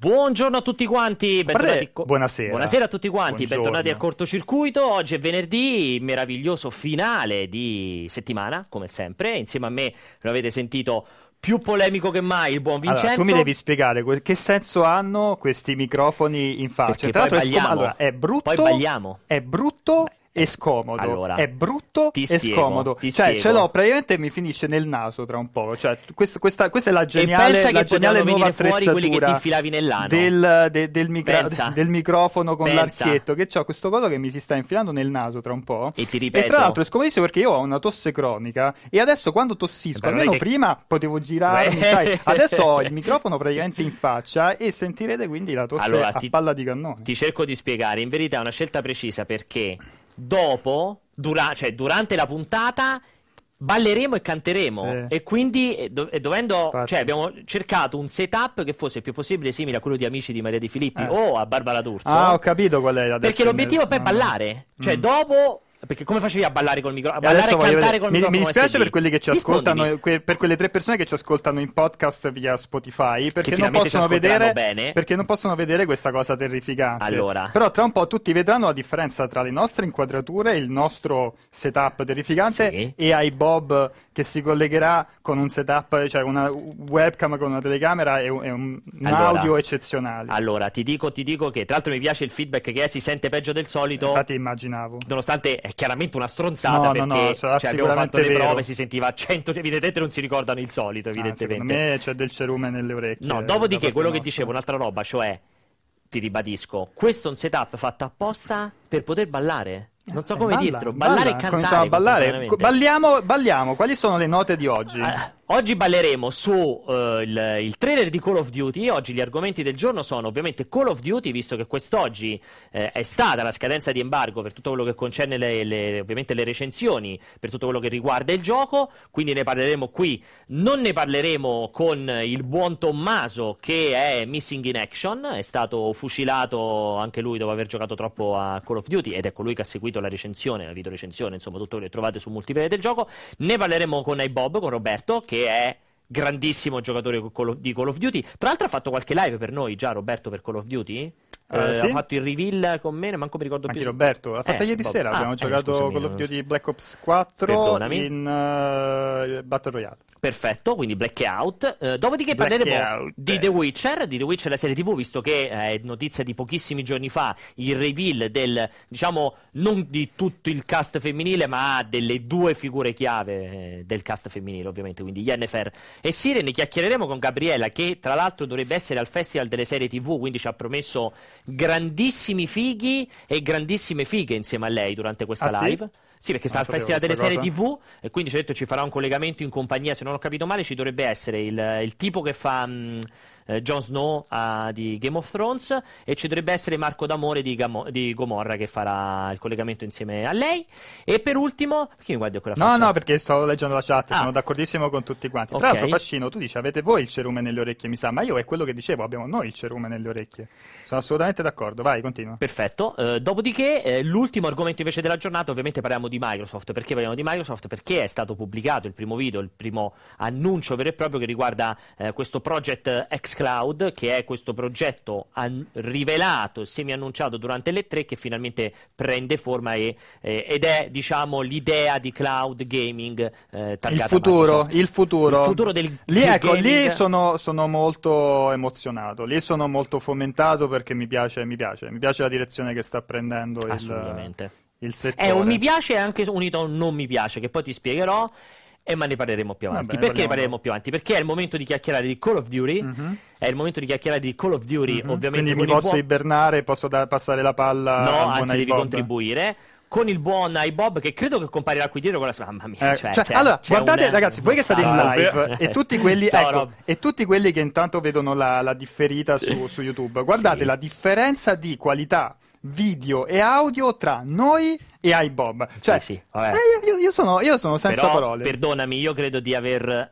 Buongiorno a tutti quanti, bentornati. Buonasera. Buonasera a tutti quanti, Buongiorno. bentornati a cortocircuito. Oggi è venerdì, meraviglioso finale di settimana, come sempre. Insieme a me lo avete sentito più polemico che mai il buon Vincenzo. Allora, tu mi devi spiegare che senso hanno questi microfoni in faccia. Perché Tra l'altro è, scom- allora, è brutto. Poi balliamo. È brutto Beh e scomodo. Allora, è brutto e spiego, scomodo. Cioè, spiego. ce l'ho praticamente mi finisce nel naso tra un po'. Cioè, questa, questa, questa è la geniale, la geniale nuova attrezzatura del, de, del, micra- del, microfono con Pensa. l'archietto. Che ho questo coso che mi si sta infilando nel naso tra un po'. E ti ripeto. E tra l'altro è scomodissimo perché io ho una tosse cronica. E adesso quando tossisco, almeno che... prima potevo girarmi, sai. Adesso ho il microfono praticamente in faccia e sentirete quindi la tosse allora, a ti, palla di cannone. Ti cerco di spiegare. In verità è una scelta precisa perché dopo, dura- cioè durante la puntata, balleremo e canteremo. Sì. E quindi, e do- e dovendo, cioè, abbiamo cercato un setup che fosse il più possibile simile a quello di Amici di Maria Di Filippi Eh. o a Barbara D'Urso. Ah, ho capito qual è adesso. perché l'obiettivo il- poi è ballare. Cioè, Mm. dopo. Perché come facevi a ballare col microfono? A ballare e cantare vedere- col mi, microfono mi dispiace per quelli che ci Rispondimi. ascoltano, per quelle tre persone che ci ascoltano in podcast via Spotify, perché non possono vedere perché non possono vedere questa cosa terrificante. Allora. Però tra un po' tutti vedranno la differenza tra le nostre inquadrature, il nostro setup terrificante Sì. e ai Bob che si collegherà con un setup, cioè una webcam con una telecamera e un, e un- Allora. audio eccezionale. Allora, ti dico, ti dico che tra l'altro mi piace il feedback che è, si sente peggio del solito. Infatti immaginavo. Nonostante è chiaramente una stronzata No, no, perché no, sarà cioè, abbiamo fatto le vero. prove, si sentiva 100, evidentemente non si ricordano il solito, Ah, evidentemente. secondo me c'è del cerume nelle orecchie. No, dopodiché quello che nostra. dicevo, un'altra roba, cioè, ti ribadisco, questo è un setup fatto apposta per poter ballare. Non so come balla, dirtelo, balla, ballare e cantare. Cominciamo a ballare. Balliamo, balliamo. Quali sono le note di oggi? Ah, oggi balleremo su eh, il, il trailer di Call of Duty. Oggi gli argomenti del giorno sono ovviamente Call of Duty, visto che quest'oggi eh, è stata la scadenza di embargo per tutto quello che concerne le, le- ovviamente le recensioni, per tutto quello che riguarda il gioco. Quindi ne parleremo qui. Non ne parleremo con il buon Tommaso che è missing in action. È stato fucilato anche lui dopo aver giocato troppo a Call of Duty ed è colui che ha seguito la recensione, la video recensione, insomma tutto quello che trovate sul multiplayer del gioco. Ne parleremo con iBob, con Roberto, che è grandissimo giocatore di Call of Duty. Tra l'altro ha fatto qualche live per noi già, Roberto, per Call of Duty. Eh, sì? Ha fatto il reveal con me, manco mi ricordo Anche più. Roberto, l'ha fatta Eh, ieri Bob. sera. Ah, Abbiamo eh, giocato scusami, Call of Duty Black Ops 4 Perdonami. in eh, Battle Royale. Perfetto, quindi Blackout. Eh, dopodiché parleremo Blackout. di The Witcher, di The Witcher la serie TV, visto che eh, è notizia di pochissimi giorni fa il reveal del, diciamo, non di tutto il cast femminile, ma delle due figure chiave eh, del cast femminile, ovviamente, quindi Yennefer e Siren. Ne chiacchiereremo con Gabriella, che tra l'altro dovrebbe essere al Festival delle serie TV, quindi ci ha promesso grandissimi fighi e grandissime fighe insieme a lei durante questa Ah, sì? live. Sì, perché sta al Festival delle serie cosa. TV e quindi ci ha detto ci farà un collegamento in compagnia, se non ho capito male ci dovrebbe essere il, il tipo che fa mh, eh, Jon Snow ah, di Game of Thrones e ci dovrebbe essere Marco D'Amore di, Gamo- di Gomorra che farà il collegamento insieme a lei e per ultimo, perché mi guardi quella No, faccia? no, perché sto leggendo la chat, Ah. sono d'accordissimo con tutti quanti. Tra Ok. l'altro, Fascino, tu dici avete voi il cerume nelle orecchie, mi sa, ma io è quello che dicevo, abbiamo noi il cerume nelle orecchie. Sono assolutamente d'accordo, vai, continua. Perfetto, Eh, dopodiché eh, l'ultimo argomento invece della giornata ovviamente parliamo di Microsoft, perché parliamo di Microsoft? Perché è stato pubblicato il primo video, il primo annuncio vero e proprio che riguarda eh, questo project xCloud, che è questo progetto an- rivelato, semi-annunciato durante le 3 che finalmente prende forma e- eh, ed è diciamo l'idea di cloud gaming eh, Il futuro, il futuro. Il futuro del Lì, ecco, lì gaming. sono, sono molto emozionato, lì sono molto fomentato perché mi piace, mi piace, mi piace la direzione che sta prendendo il, Assolutamente. il settore. È un mi piace e anche unito a un non mi piace, che poi ti spiegherò. E ma ne parleremo più avanti. bene, Perché ne parleremo più avanti? Perché è il momento di chiacchierare di Call of Duty. Mhm. È il momento di chiacchierare di Call of Duty, Mhm. ovviamente. Quindi mi posso buon- ibernare, posso da- passare la palla No, anzi, devi iBob? contribuire. Con il buon iBob, che credo che comparirà qui dietro con la sua. Mamma mia, Eh, cioè, cioè, c'è- allora, c'è guardate, un- ragazzi, voi che state in live e tutti quelli, ecco, e tutti quelli che intanto vedono la, la differita su, su YouTube, guardate Sì. la differenza di qualità video e audio tra noi e iBob. Cioè, Sì, sì, eh, io, io sono, io sono senza Però, parole. perdonami, io credo di aver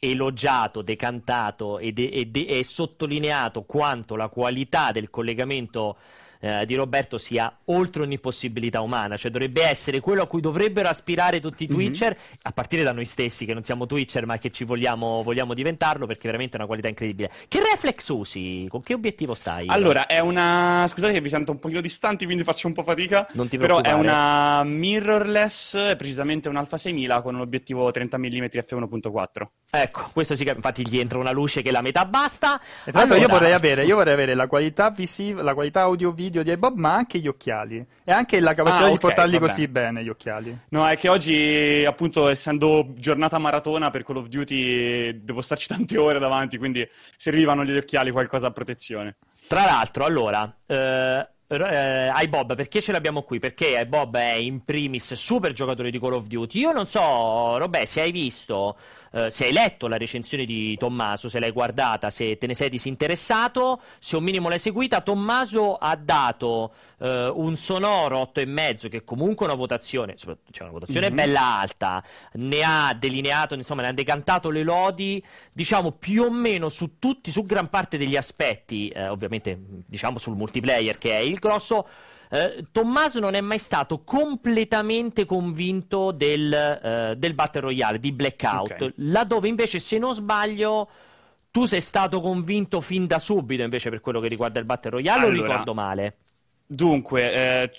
elogiato, decantato e, de- e de- e sottolineato quanto la qualità del collegamento eh, di Roberto sia oltre ogni possibilità umana, cioè dovrebbe essere quello a cui dovrebbero aspirare tutti i mhm. Twitcher, mm-hmm. a partire da noi stessi che non siamo Twitcher ma che ci vogliamo, vogliamo diventarlo perché veramente è una qualità incredibile. Che reflex usi? Con che obiettivo stai? Allora, è una... scusate che vi sento un pochino distanti quindi faccio un po' fatica, non ti però è una mirrorless, precisamente un Alpha 6000 con un obiettivo 30 mm f1.4. Ecco, questo sì che infatti gli entra una luce che la metà basta. E l'altro allora... io, vorrei avere, io vorrei avere la qualità visiva, la qualità audio-video di iBob, ma anche gli occhiali. E anche la capacità ah, okay, di portarli così bene, gli occhiali. No, è che oggi, appunto, essendo giornata maratona per Call of Duty, devo starci tante ore davanti, quindi servivano gli occhiali qualcosa a protezione. Tra l'altro, allora... Eh eh, iBob, perché ce l'abbiamo qui? Perché iBob è in primis super giocatore di Call of Duty. Io non so, Robè, se hai visto eh, se hai letto la recensione di Tommaso, se l'hai guardata, se te ne sei disinteressato, se un minimo l'hai seguita, Tommaso ha dato eh, un sonoro 8,5 che comunque è una votazione, cioè una votazione mm-hmm. bella alta, ne ha delineato, insomma, ne ha decantato le lodi, diciamo più o meno su tutti, su gran parte degli aspetti, eh, ovviamente diciamo sul multiplayer che è il grosso eh, Tommaso non è mai stato completamente convinto del, eh, del Battle Royale, di Blackout, okay. laddove invece, se non sbaglio, tu sei stato convinto fin da subito invece per quello che riguarda il Battle Royale allora, o ricordo male? Dunque, eh,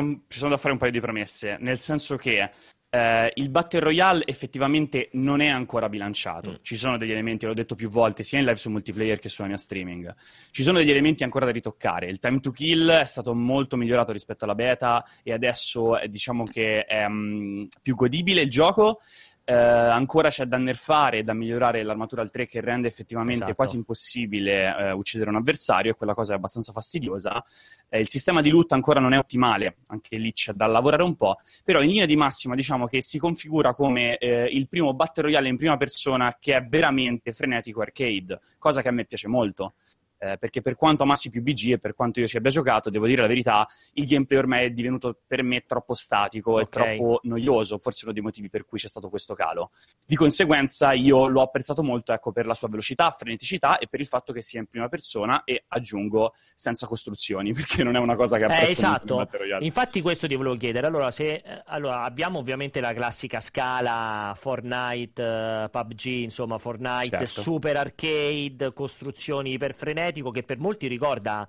un, ci sono da fare un paio di promesse, nel senso che eh, il Battle Royale effettivamente non è ancora bilanciato. Mm. Ci sono degli elementi, l'ho detto più volte, sia in live su multiplayer che sulla mia streaming. Ci sono degli elementi ancora da ritoccare. Il time to kill è stato molto migliorato rispetto alla beta e adesso eh, diciamo che è um, più godibile il gioco. Eh, ancora c'è da nerfare e da migliorare l'armatura al 3 che rende effettivamente esatto. quasi impossibile eh, uccidere un avversario e quella cosa è abbastanza fastidiosa. Eh, il sistema di loot ancora non è ottimale, anche lì c'è da lavorare un po', però in linea di massima diciamo che si configura come eh, il primo Battle Royale in prima persona che è veramente frenetico arcade, cosa che a me piace molto eh, perché per quanto amassi più BG e per quanto io ci abbia giocato, devo dire la verità, il gameplay ormai è divenuto per me troppo statico okay. e troppo noioso, forse uno dei motivi per cui c'è stato questo calo. Di conseguenza io l'ho apprezzato molto ecco, per la sua velocità, freneticità e per il fatto che sia in prima persona e aggiungo senza costruzioni, perché non è una cosa che eh, apprezzo eh, esatto. Infatti questo ti volevo chiedere. Allora, se, eh, allora, abbiamo ovviamente la classica scala Fortnite, uh, PUBG, insomma Fortnite, certo. super arcade, costruzioni iperfrenetiche frenetico che per molti ricorda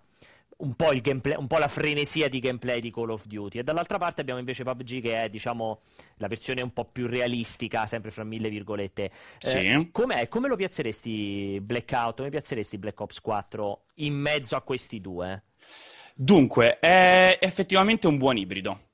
un po', gameplay, un po', la frenesia di gameplay di Call of Duty. E dall'altra parte abbiamo invece PUBG che è, diciamo, la versione un po' più realistica, sempre fra mille virgolette. Sì. Eh, come lo piazzeresti Blackout? Come piazzeresti Black Ops 4 in mezzo a questi due? Dunque, è effettivamente un buon ibrido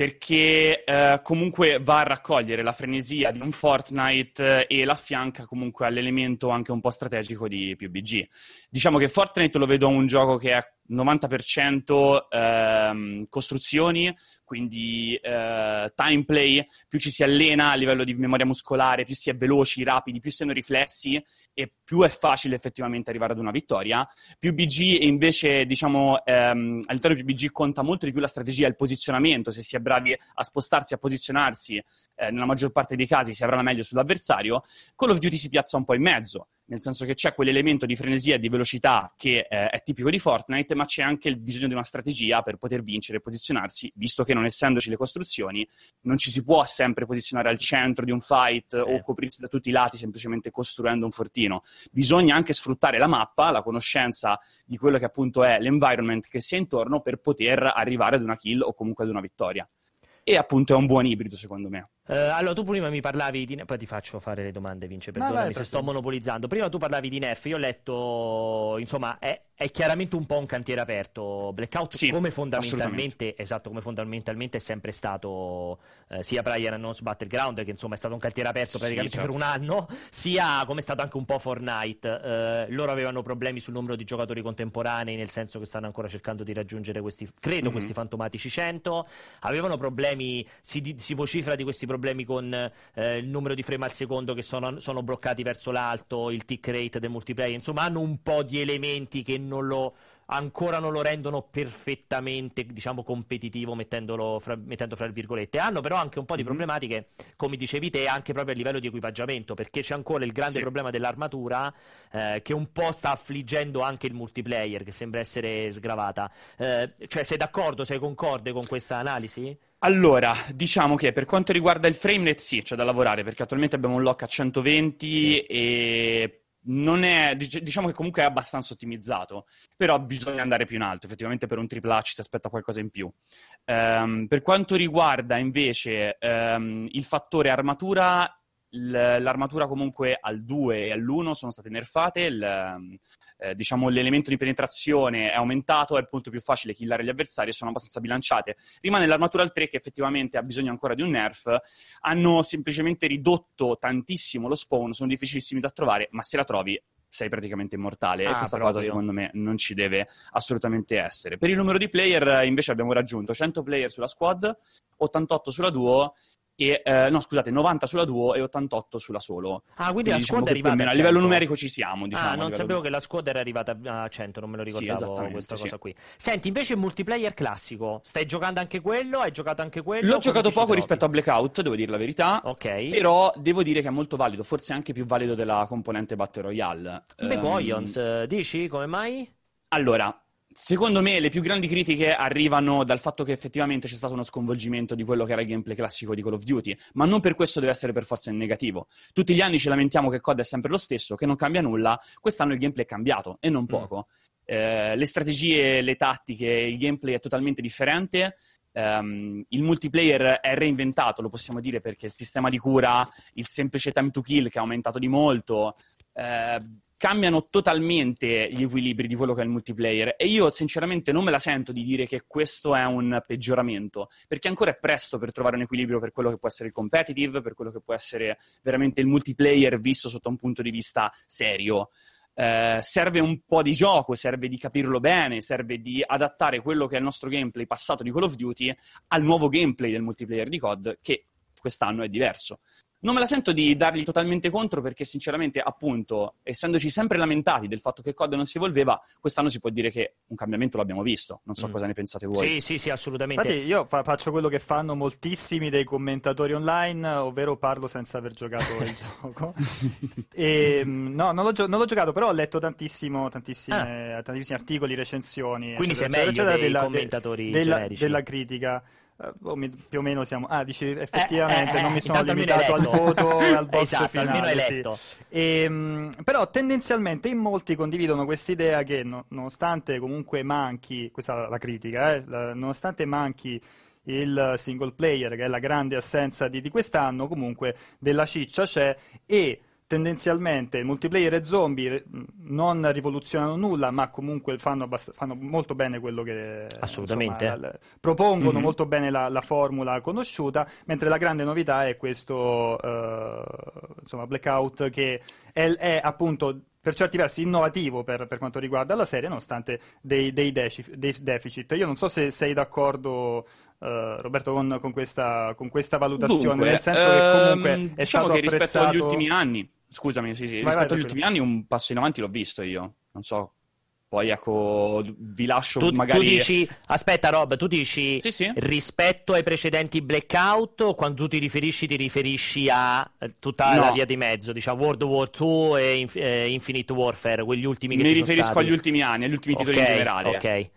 perché eh, comunque va a raccogliere la frenesia di un Fortnite eh, e l'affianca comunque all'elemento anche un po' strategico di PUBG. Diciamo che Fortnite lo vedo un gioco che è 90% ehm, costruzioni, quindi eh, time play, più ci si allena a livello di memoria muscolare, più si è veloci, rapidi, più si hanno riflessi e più è facile effettivamente arrivare ad una vittoria. Più BG invece, diciamo, ehm, all'interno di BG conta molto di più la strategia, il posizionamento, se si è bravi a spostarsi, a posizionarsi, eh, nella maggior parte dei casi si avrà la meglio sull'avversario. Call of Duty si piazza un po' in mezzo nel senso che c'è quell'elemento di frenesia e di velocità che eh, è tipico di Fortnite, ma c'è anche il bisogno di una strategia per poter vincere e posizionarsi, visto che non essendoci le costruzioni, non ci si può sempre posizionare al centro di un fight sì. o coprirsi da tutti i lati semplicemente costruendo un fortino. Bisogna anche sfruttare la mappa, la conoscenza di quello che appunto è l'environment che si è intorno per poter arrivare ad una kill o comunque ad una vittoria. E appunto è un buon ibrido secondo me. Uh, allora, tu prima mi parlavi di. Poi ti faccio fare le domande, Vince. Perdonami se sto monopolizzando. Prima tu parlavi di Nerf. Io ho letto. Insomma, è, è chiaramente un po' un cantiere aperto. Blackout, sì, come fondamentalmente. Esatto, come fondamentalmente è sempre stato. Eh, sia Brian Unknown's Battleground, che insomma è stato un cantiere aperto praticamente sì, certo. per un anno. Sia come è stato anche un po' Fortnite. Eh, loro avevano problemi sul numero di giocatori contemporanei, nel senso che stanno ancora cercando di raggiungere questi. Credo mm-hmm. questi fantomatici 100. Avevano problemi. Si, si vocifera di questi problemi problemi con eh, il numero di frame al secondo che sono, sono, bloccati verso l'alto, il tick rate del multiplayer, insomma hanno un po' di elementi che non lo ancora non lo rendono perfettamente, diciamo, competitivo fra, mettendo fra virgolette. Hanno però anche un po' di mm-hmm. problematiche, come dicevi te, anche proprio a livello di equipaggiamento, perché c'è ancora il grande sì. problema dell'armatura eh, che un po' sta affliggendo anche il multiplayer, che sembra essere sgravata. Eh, cioè, sei d'accordo, sei concorde con questa analisi? Allora, diciamo che per quanto riguarda il frame rate sì, c'è da lavorare perché attualmente abbiamo un lock a 120 sì. e non è, diciamo che comunque è abbastanza ottimizzato, però bisogna andare più in alto, effettivamente per un AAA ci si aspetta qualcosa in più. Um, per quanto riguarda invece um, il fattore armatura, l'armatura comunque al 2 e all'1 sono state nerfate, il, ehm, eh, diciamo l'elemento di penetrazione è aumentato, è molto più facile killare gli avversari e sono abbastanza bilanciate. Rimane l'armatura al 3 che effettivamente ha bisogno ancora di un nerf, hanno semplicemente ridotto tantissimo lo spawn, sono difficilissimi da trovare, ma se la trovi sei praticamente immortale ah, e questa cosa secondo me non ci deve assolutamente essere. Per il numero di player invece abbiamo raggiunto 100 player sulla squad, 88 sulla duo e, eh, no, scusate, 90 sulla duo e 88 sulla solo. Ah, quindi, quindi la diciamo squad è arrivata a 100. A livello numerico ci siamo, diciamo. Ah, non sapevo che la squad era arrivata a 100, non me lo ricordavo sì, questa sì. cosa qui. Senti, invece il multiplayer classico, stai giocando anche quello? Hai giocato anche quello? L'ho giocato poco rispetto a Blackout, devo dire la verità. Ok. Però devo dire che è molto valido, forse anche più valido della componente Battle Royale. Beh, um, Goyons, dici? Come mai? Allora, Secondo me le più grandi critiche arrivano dal fatto che effettivamente c'è stato uno sconvolgimento di quello che era il gameplay classico di Call of Duty, ma non per questo deve essere per forza in negativo. Tutti gli anni ci lamentiamo che COD è sempre lo stesso, che non cambia nulla, quest'anno il gameplay è cambiato e non mm. poco. Mm. Eh, le strategie, le tattiche, il gameplay è totalmente differente. Um, il multiplayer è reinventato, lo possiamo dire, perché il sistema di cura, il semplice time to kill che ha aumentato di molto. Eh, cambiano totalmente gli equilibri di quello che è il multiplayer e io sinceramente non me la sento di dire che questo è un peggioramento, perché ancora è presto per trovare un equilibrio per quello che può essere il competitive, per quello che può essere veramente il multiplayer visto sotto un punto di vista serio. Eh, serve un po' di gioco, serve di capirlo bene, serve di adattare quello che è il nostro gameplay passato di Call of Duty al nuovo gameplay del multiplayer di COD, che quest'anno è diverso. Non me la sento di dargli totalmente contro perché sinceramente, appunto, essendoci sempre lamentati del fatto che COD non si evolveva, quest'anno si può dire che un cambiamento l'abbiamo visto. Non so mm. cosa ne pensate voi. Sì, sì, sì, assolutamente. Infatti io fa- faccio quello che fanno moltissimi dei commentatori online, ovvero parlo senza aver giocato il gioco. E, mm, no, non l'ho, gio- non l'ho, giocato, però ho letto tantissimo, tantissime, ah. tantissimi articoli, recensioni. Quindi eccetera, sei meglio eccetera, dei della, commentatori de- della, della critica. Uh, più o meno siamo. Ah, dici effettivamente eh, eh, non mi sono limitato al voto al boss esatto, finale. Sì. E, um, però tendenzialmente in molti condividono quest'idea che no, nonostante comunque manchi, questa è la critica, eh, la, nonostante manchi il single player, che è la grande assenza di, di quest'anno, comunque della ciccia c'è e tendenzialmente il multiplayer e zombie non rivoluzionano nulla, ma comunque fanno, abbast- fanno molto bene quello che Assolutamente. Insomma, la, propongono mm-hmm. molto bene la, la, formula conosciuta, mentre la grande novità è questo uh, insomma, blackout che è, è, appunto per certi versi innovativo per, per, quanto riguarda la serie, nonostante dei, dei, deci- dei deficit. Io non so se sei d'accordo Uh, Roberto con, con, questa, con, questa, valutazione, Dunque, nel senso che ehm, comunque ehm, è diciamo stato che rispetto agli ultimi anni Scusami, sì, sì, vai, rispetto vai, agli ultimi anni un passo in avanti l'ho visto io. Non so poi ecco, vi lascio tu, magari... Tu dici, aspetta Rob, tu dici sì, sì. rispetto ai precedenti blackout o quando tu ti riferisci ti riferisci a eh, tutta no. la via di mezzo, diciamo World War II e Inf- eh, Infinite Warfare, quegli ultimi che Mi riferisco agli ultimi anni, agli ultimi titoli okay, in generale. Ok.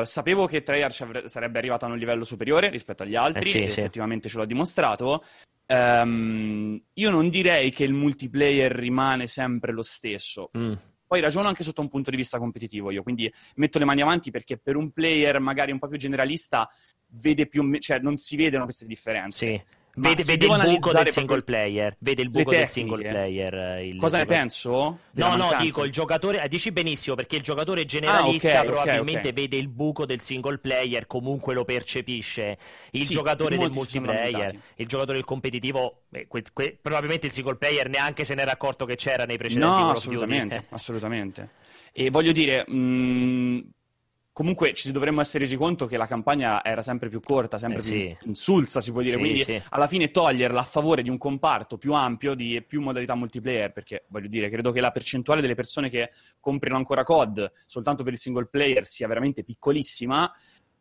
Uh, sapevo che Treyarch sarebbe arrivato a un livello superiore rispetto agli altri, eh sì, effettivamente ce l'ho dimostrato. Um, io non direi che il multiplayer rimane sempre lo stesso. Mm. Poi ragiono anche sotto un punto di vista competitivo io, quindi metto le mani avanti perché per un player magari un po' più generalista vede più, cioè non si vedono queste differenze. Sì. Vede, vede il buco del single player. Vede il buco del single player. Eh, il Cosa ne penso? No, no, dico il giocatore. Eh, dici benissimo perché il giocatore generalista ah, okay, probabilmente okay, okay. vede il buco del single player, comunque lo percepisce. Il sì, giocatore del multiplayer, il giocatore del competitivo, beh, que, que, probabilmente il single player neanche se n'era accorto che c'era nei precedenti No, assolutamente, assolutamente. E voglio dire. Mh, comunque ci dovremmo essere resi conto che la campagna era sempre più corta, sempre eh, più sì. insulsa, si può dire. Sì, Quindi sì. alla fine toglierla a favore di un comparto più ampio, di più modalità multiplayer, perché voglio dire, credo che la percentuale delle persone che comprino ancora COD soltanto per il single player sia veramente piccolissima.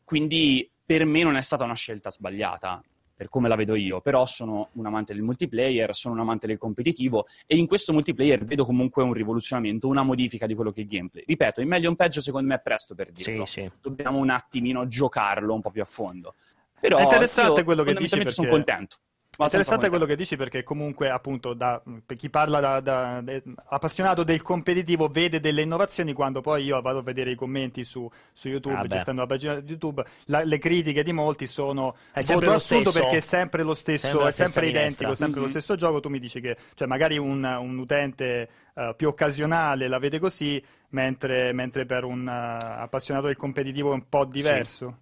Quindi per me non è stata una scelta sbagliata per come la vedo io, però sono un amante del multiplayer, sono un amante del competitivo e in questo multiplayer vedo comunque un rivoluzionamento, una modifica di quello che è il gameplay. Ripeto, in meglio o in peggio secondo me è presto per dirlo, Sì, sì. dobbiamo un attimino giocarlo un po' più a fondo. Però È interessante io quello che dici fondamentalmente sono perché- contento. È interessante quello che dici perché comunque appunto da- per chi parla da, da- de- appassionato del competitivo vede delle innovazioni quando poi io vado a vedere i commenti su, su YouTube, Ah, gestendo la pagina di YouTube, la- le critiche di molti sono È sempre lo stesso. perché è sempre lo stesso, Sempre è sempre identico, minestra. sempre lo Mhm. stesso gioco, tu mi dici che cioè magari un, un utente eh, più occasionale la vede così, mentre, mentre per un eh, appassionato del competitivo è un po' diverso.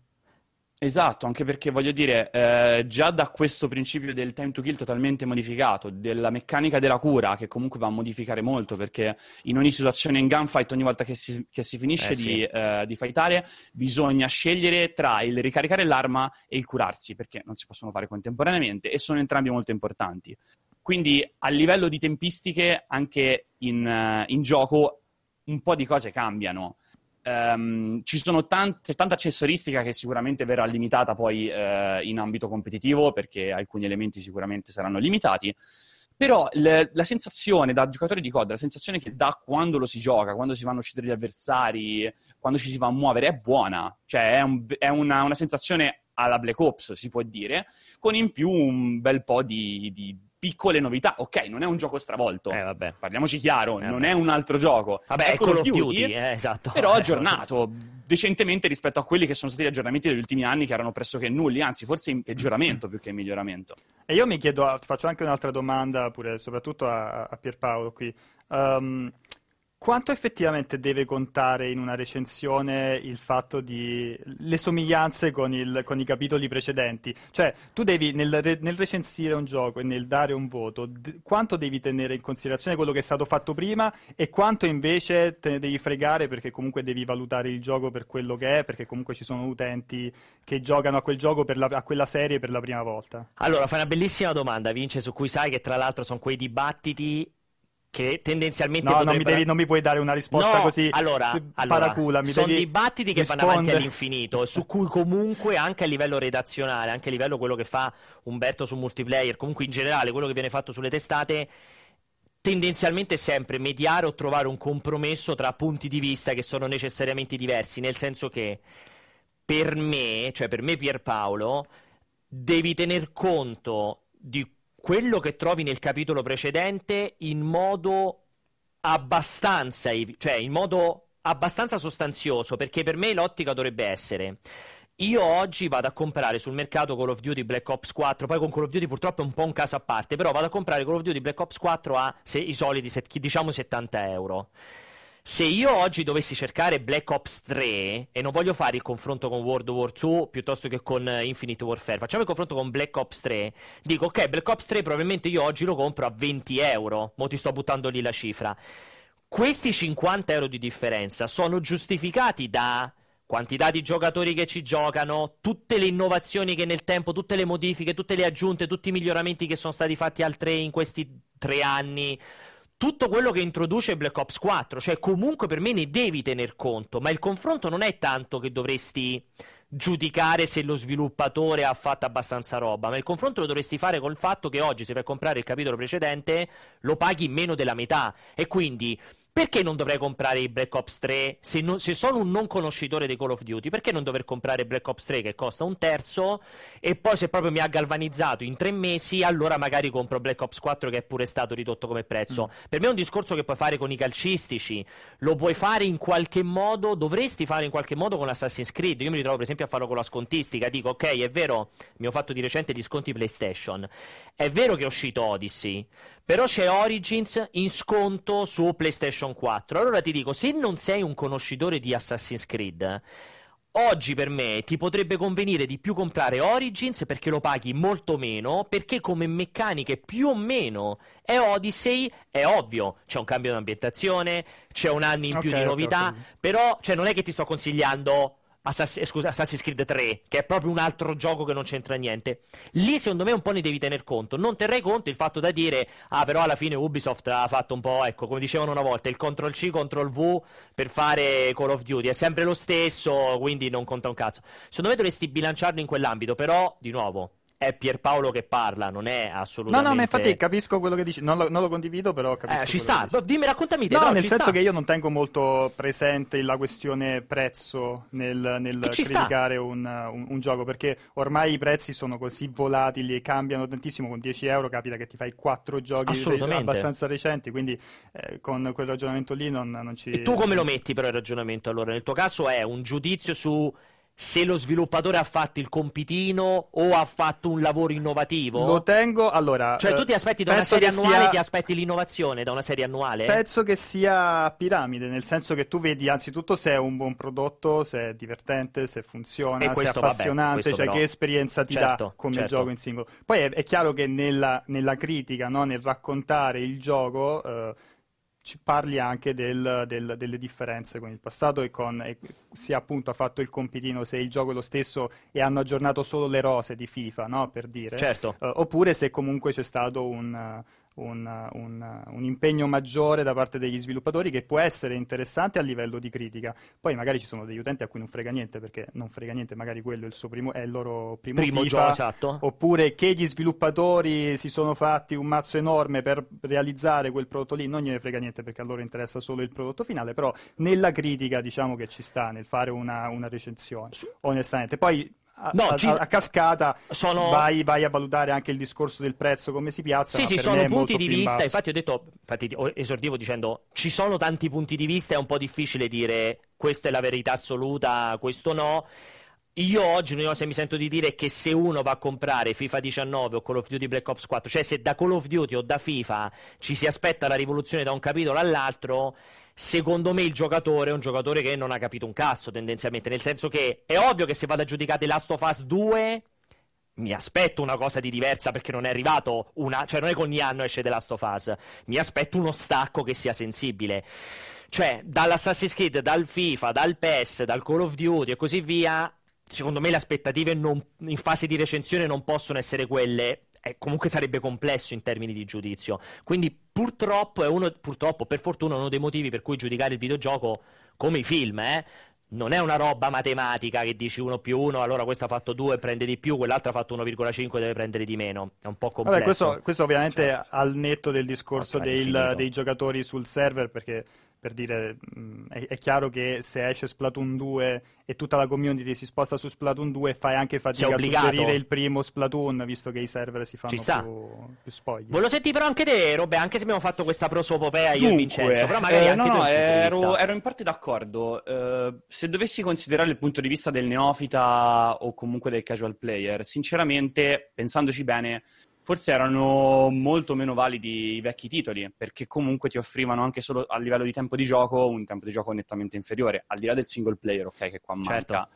Esatto, anche perché voglio dire, eh, già da questo principio del time to kill totalmente modificato, della meccanica della cura, che comunque va a modificare molto, perché in ogni situazione in gunfight, ogni volta che si, che si finisce Eh, sì. di, eh, di fightare, bisogna scegliere tra il ricaricare l'arma e il curarsi, perché non si possono fare contemporaneamente e sono entrambi molto importanti. Quindi a livello di tempistiche, anche in, eh, in gioco, un po' di cose cambiano. Ehm, ci sono tante, tanta accessoristica che sicuramente verrà limitata poi eh, in ambito competitivo perché alcuni elementi sicuramente saranno limitati. Però le- la sensazione da giocatore di COD, la sensazione che dà quando lo si gioca, quando si vanno a uccidere gli avversari, quando ci si va a muovere, è buona. Cioè è, un- è una, una sensazione alla Black Ops, si può dire, con in più un bel po' di, di piccole novità. Ok, non è un gioco stravolto. Eh, vabbè. Parliamoci chiaro, Eh, non vabbè. è un altro gioco. Vabbè, è Call of Duty, eh, esatto. Però aggiornato decentemente rispetto a quelli che sono stati gli aggiornamenti degli ultimi anni che erano pressoché nulli, anzi forse in peggioramento più che in miglioramento. E io mi chiedo, faccio anche un'altra domanda, pure, soprattutto a, a Pierpaolo qui. Ehm, quanto effettivamente deve contare in una recensione il fatto di le somiglianze con, il- con i capitoli precedenti? Cioè, tu devi, nel, nel recensire un gioco e nel dare un voto, d- quanto devi tenere in considerazione quello che è stato fatto prima e quanto invece te ne devi fregare perché comunque devi valutare il gioco per quello che è, perché comunque ci sono utenti che giocano a quel gioco, la- a quella serie per la prima volta? Allora, fai una bellissima domanda, Vince, su cui sai che tra l'altro sono quei dibattiti che tendenzialmente No, non mi, potrebbero... devi- non mi puoi dare una risposta No, così allora, se- allora, paracula. Sono dibattiti che vanno avanti rispondere. all'infinito, su cui comunque anche a livello redazionale, anche a livello quello che fa Umberto su multiplayer, comunque in generale quello che viene fatto sulle testate, tendenzialmente è sempre mediare o trovare un compromesso tra punti di vista che sono necessariamente diversi, nel senso che per me, cioè per me Pierpaolo, devi tener conto di quello che trovi nel capitolo precedente in modo abbastanza, cioè in modo abbastanza sostanzioso, perché per me l'ottica dovrebbe essere io oggi vado a comprare sul mercato Call of Duty Black Ops 4, poi con Call of Duty purtroppo è un po' un caso a parte, però vado a comprare Call of Duty Black Ops 4 a se- i soliti set- diciamo 70 euro. Se io oggi dovessi cercare Black Ops 3 e non voglio fare il confronto con World War 2 piuttosto che con eh, Infinite Warfare, facciamo il confronto con Black Ops 3, dico ok, Black Ops 3 probabilmente io oggi lo compro a 20 euro, mo ti sto buttando lì la cifra. Questi 50 euro di differenza sono giustificati da quantità di giocatori che ci giocano, tutte le innovazioni che nel tempo, tutte le modifiche, tutte le aggiunte, tutti i miglioramenti che sono stati fatti al 3 in questi tre anni, tutto quello che introduce Black Ops 4, cioè comunque per me ne devi tener conto, ma il confronto non è tanto che dovresti giudicare se lo sviluppatore ha fatto abbastanza roba, ma il confronto lo dovresti fare col fatto che oggi se vai comprare il capitolo precedente lo paghi meno della metà. E quindi perché non dovrei comprare i Black Ops 3 se, non- se sono un non conoscitore di Call of Duty? Perché non dover comprare Black Ops 3 che costa un terzo e poi se proprio mi ha galvanizzato in tre mesi, allora magari compro Black Ops 4 che è pure stato ridotto come prezzo. Per me è un discorso che puoi fare con i calcistici, lo puoi fare in qualche modo, dovresti fare in qualche modo con Assassin's Creed. Io mi ritrovo per esempio a farlo con la scontistica, dico ok, è vero, mi ho fatto di recente gli sconti PlayStation, è vero che è uscito Odyssey, però c'è Origins in sconto su PlayStation 4. Allora ti dico, se non sei un conoscitore di Assassin's Creed, oggi per me ti potrebbe convenire di più comprare Origins perché lo paghi molto meno, perché come meccaniche più o meno è Odyssey, è ovvio, c'è un cambio di ambientazione, c'è un anno in più Ok, di novità, ok. però cioè, non è che ti sto consigliando Assass- eh, scusa, Assassin's Creed 3, che è proprio un altro gioco che non c'entra niente. Lì secondo me un po' ne devi tener conto. Non terrei conto il fatto da dire, ah però alla fine Ubisoft ha fatto un po', ecco, come dicevano una volta, il Ctrl C, Ctrl V per fare Call of Duty. È sempre lo stesso, quindi non conta un cazzo. Secondo me dovresti bilanciarlo in quell'ambito, però, di nuovo, è Pierpaolo che parla, non è assolutamente. No, no, ma infatti capisco quello che dici. Non lo, non lo condivido, però capisco. Eh, ci sta. Dimmi, raccontami te. No, però, nel senso sta. che io non tengo molto presente la questione prezzo nel, nel criticare un, un, un, gioco, perché ormai i prezzi sono così volatili e cambiano tantissimo. Con 10 euro capita che ti fai 4 giochi abbastanza recenti, quindi eh, con quel ragionamento lì non, non ci. E tu come lo metti però il ragionamento? Allora, nel tuo caso è un giudizio su se lo sviluppatore ha fatto il compitino o ha fatto un lavoro innovativo? Lo tengo, allora... Cioè tu ti aspetti da una serie annuale, sia... ti aspetti l'innovazione da una serie annuale? Penso che sia piramide, nel senso che tu vedi anzitutto se è un buon prodotto, se è divertente, se funziona, questo, se è appassionante, vabbè, cioè però... che esperienza ti certo, dà come certo. gioco in singolo. Poi è, è chiaro che nella, nella critica, no? nel raccontare il gioco... Eh, ci parli anche del, del, delle differenze con il passato e con e se appunto ha fatto il compitino, se il gioco è lo stesso e hanno aggiornato solo le rose di FIFA, no? per dire. Certo. Uh, oppure se comunque c'è stato un, un, un, un, impegno maggiore da parte degli sviluppatori che può essere interessante a livello di critica. Poi magari ci sono degli utenti a cui non frega niente perché non frega niente, magari quello è il, suo primo, è il loro primo, primo gioco, esatto. oppure che gli sviluppatori si sono fatti un mazzo enorme per realizzare quel prodotto lì, non gliene frega niente perché a loro interessa solo il prodotto finale, però nella critica diciamo che ci sta nel fare una, una recensione, onestamente. Poi a, no, a, ci... a, cascata sono... vai, vai, a valutare anche il discorso del prezzo, come si piazza. Sì, sì, sono punti di vista. Infatti, ho detto, infatti, esordivo dicendo ci sono tanti punti di vista. È un po' difficile dire questa è la verità assoluta, questo no. Io oggi l'unica cosa che mi sento di dire è che se uno va a comprare FIFA 19 o Call of Duty Black Ops 4, cioè se da Call of Duty o da FIFA ci si aspetta la rivoluzione da un capitolo all'altro, secondo me il giocatore è un giocatore che non ha capito un cazzo tendenzialmente, nel senso che è ovvio che se vado a giudicare Last of Us 2 mi aspetto una cosa di diversa perché non è arrivato una, cioè non è che ogni anno esce The Last of Us, mi aspetto uno stacco che sia sensibile. Cioè, dall'Assassin's Creed, dal FIFA, dal PES, dal Call of Duty e così via, secondo me le aspettative non, in fase di recensione non possono essere quelle. Eh, comunque sarebbe complesso in termini di giudizio. Quindi purtroppo è uno, purtroppo, per fortuna, uno dei motivi per cui giudicare il videogioco come i film, eh, non è una roba matematica che dici 1 più 1, allora questo ha fatto 2 e prende di più, quell'altro ha fatto 1,5 e deve prendere di meno. È un po' complesso. Vabbè, questo, questo ovviamente cioè, al netto del discorso del, dei giocatori sul server, perché per dire, mh, è, è, chiaro che se esce Splatoon 2 e tutta la community si sposta su Splatoon 2 fai anche fatica a suggerire il primo Splatoon, visto che i server si fanno più, più spogli. Volevo sentire però anche te, Robè, anche se abbiamo fatto questa prosopopea io e Vincenzo, però magari eh, anche no, no, ero, ero, in parte d'accordo. Uh, se dovessi considerare il punto di vista del neofita o comunque del casual player, sinceramente, pensandoci bene, forse erano molto meno validi i vecchi titoli, perché comunque ti offrivano anche solo a livello di tempo di gioco un tempo di gioco nettamente inferiore, al di là del single player, ok, che qua manca. Certo.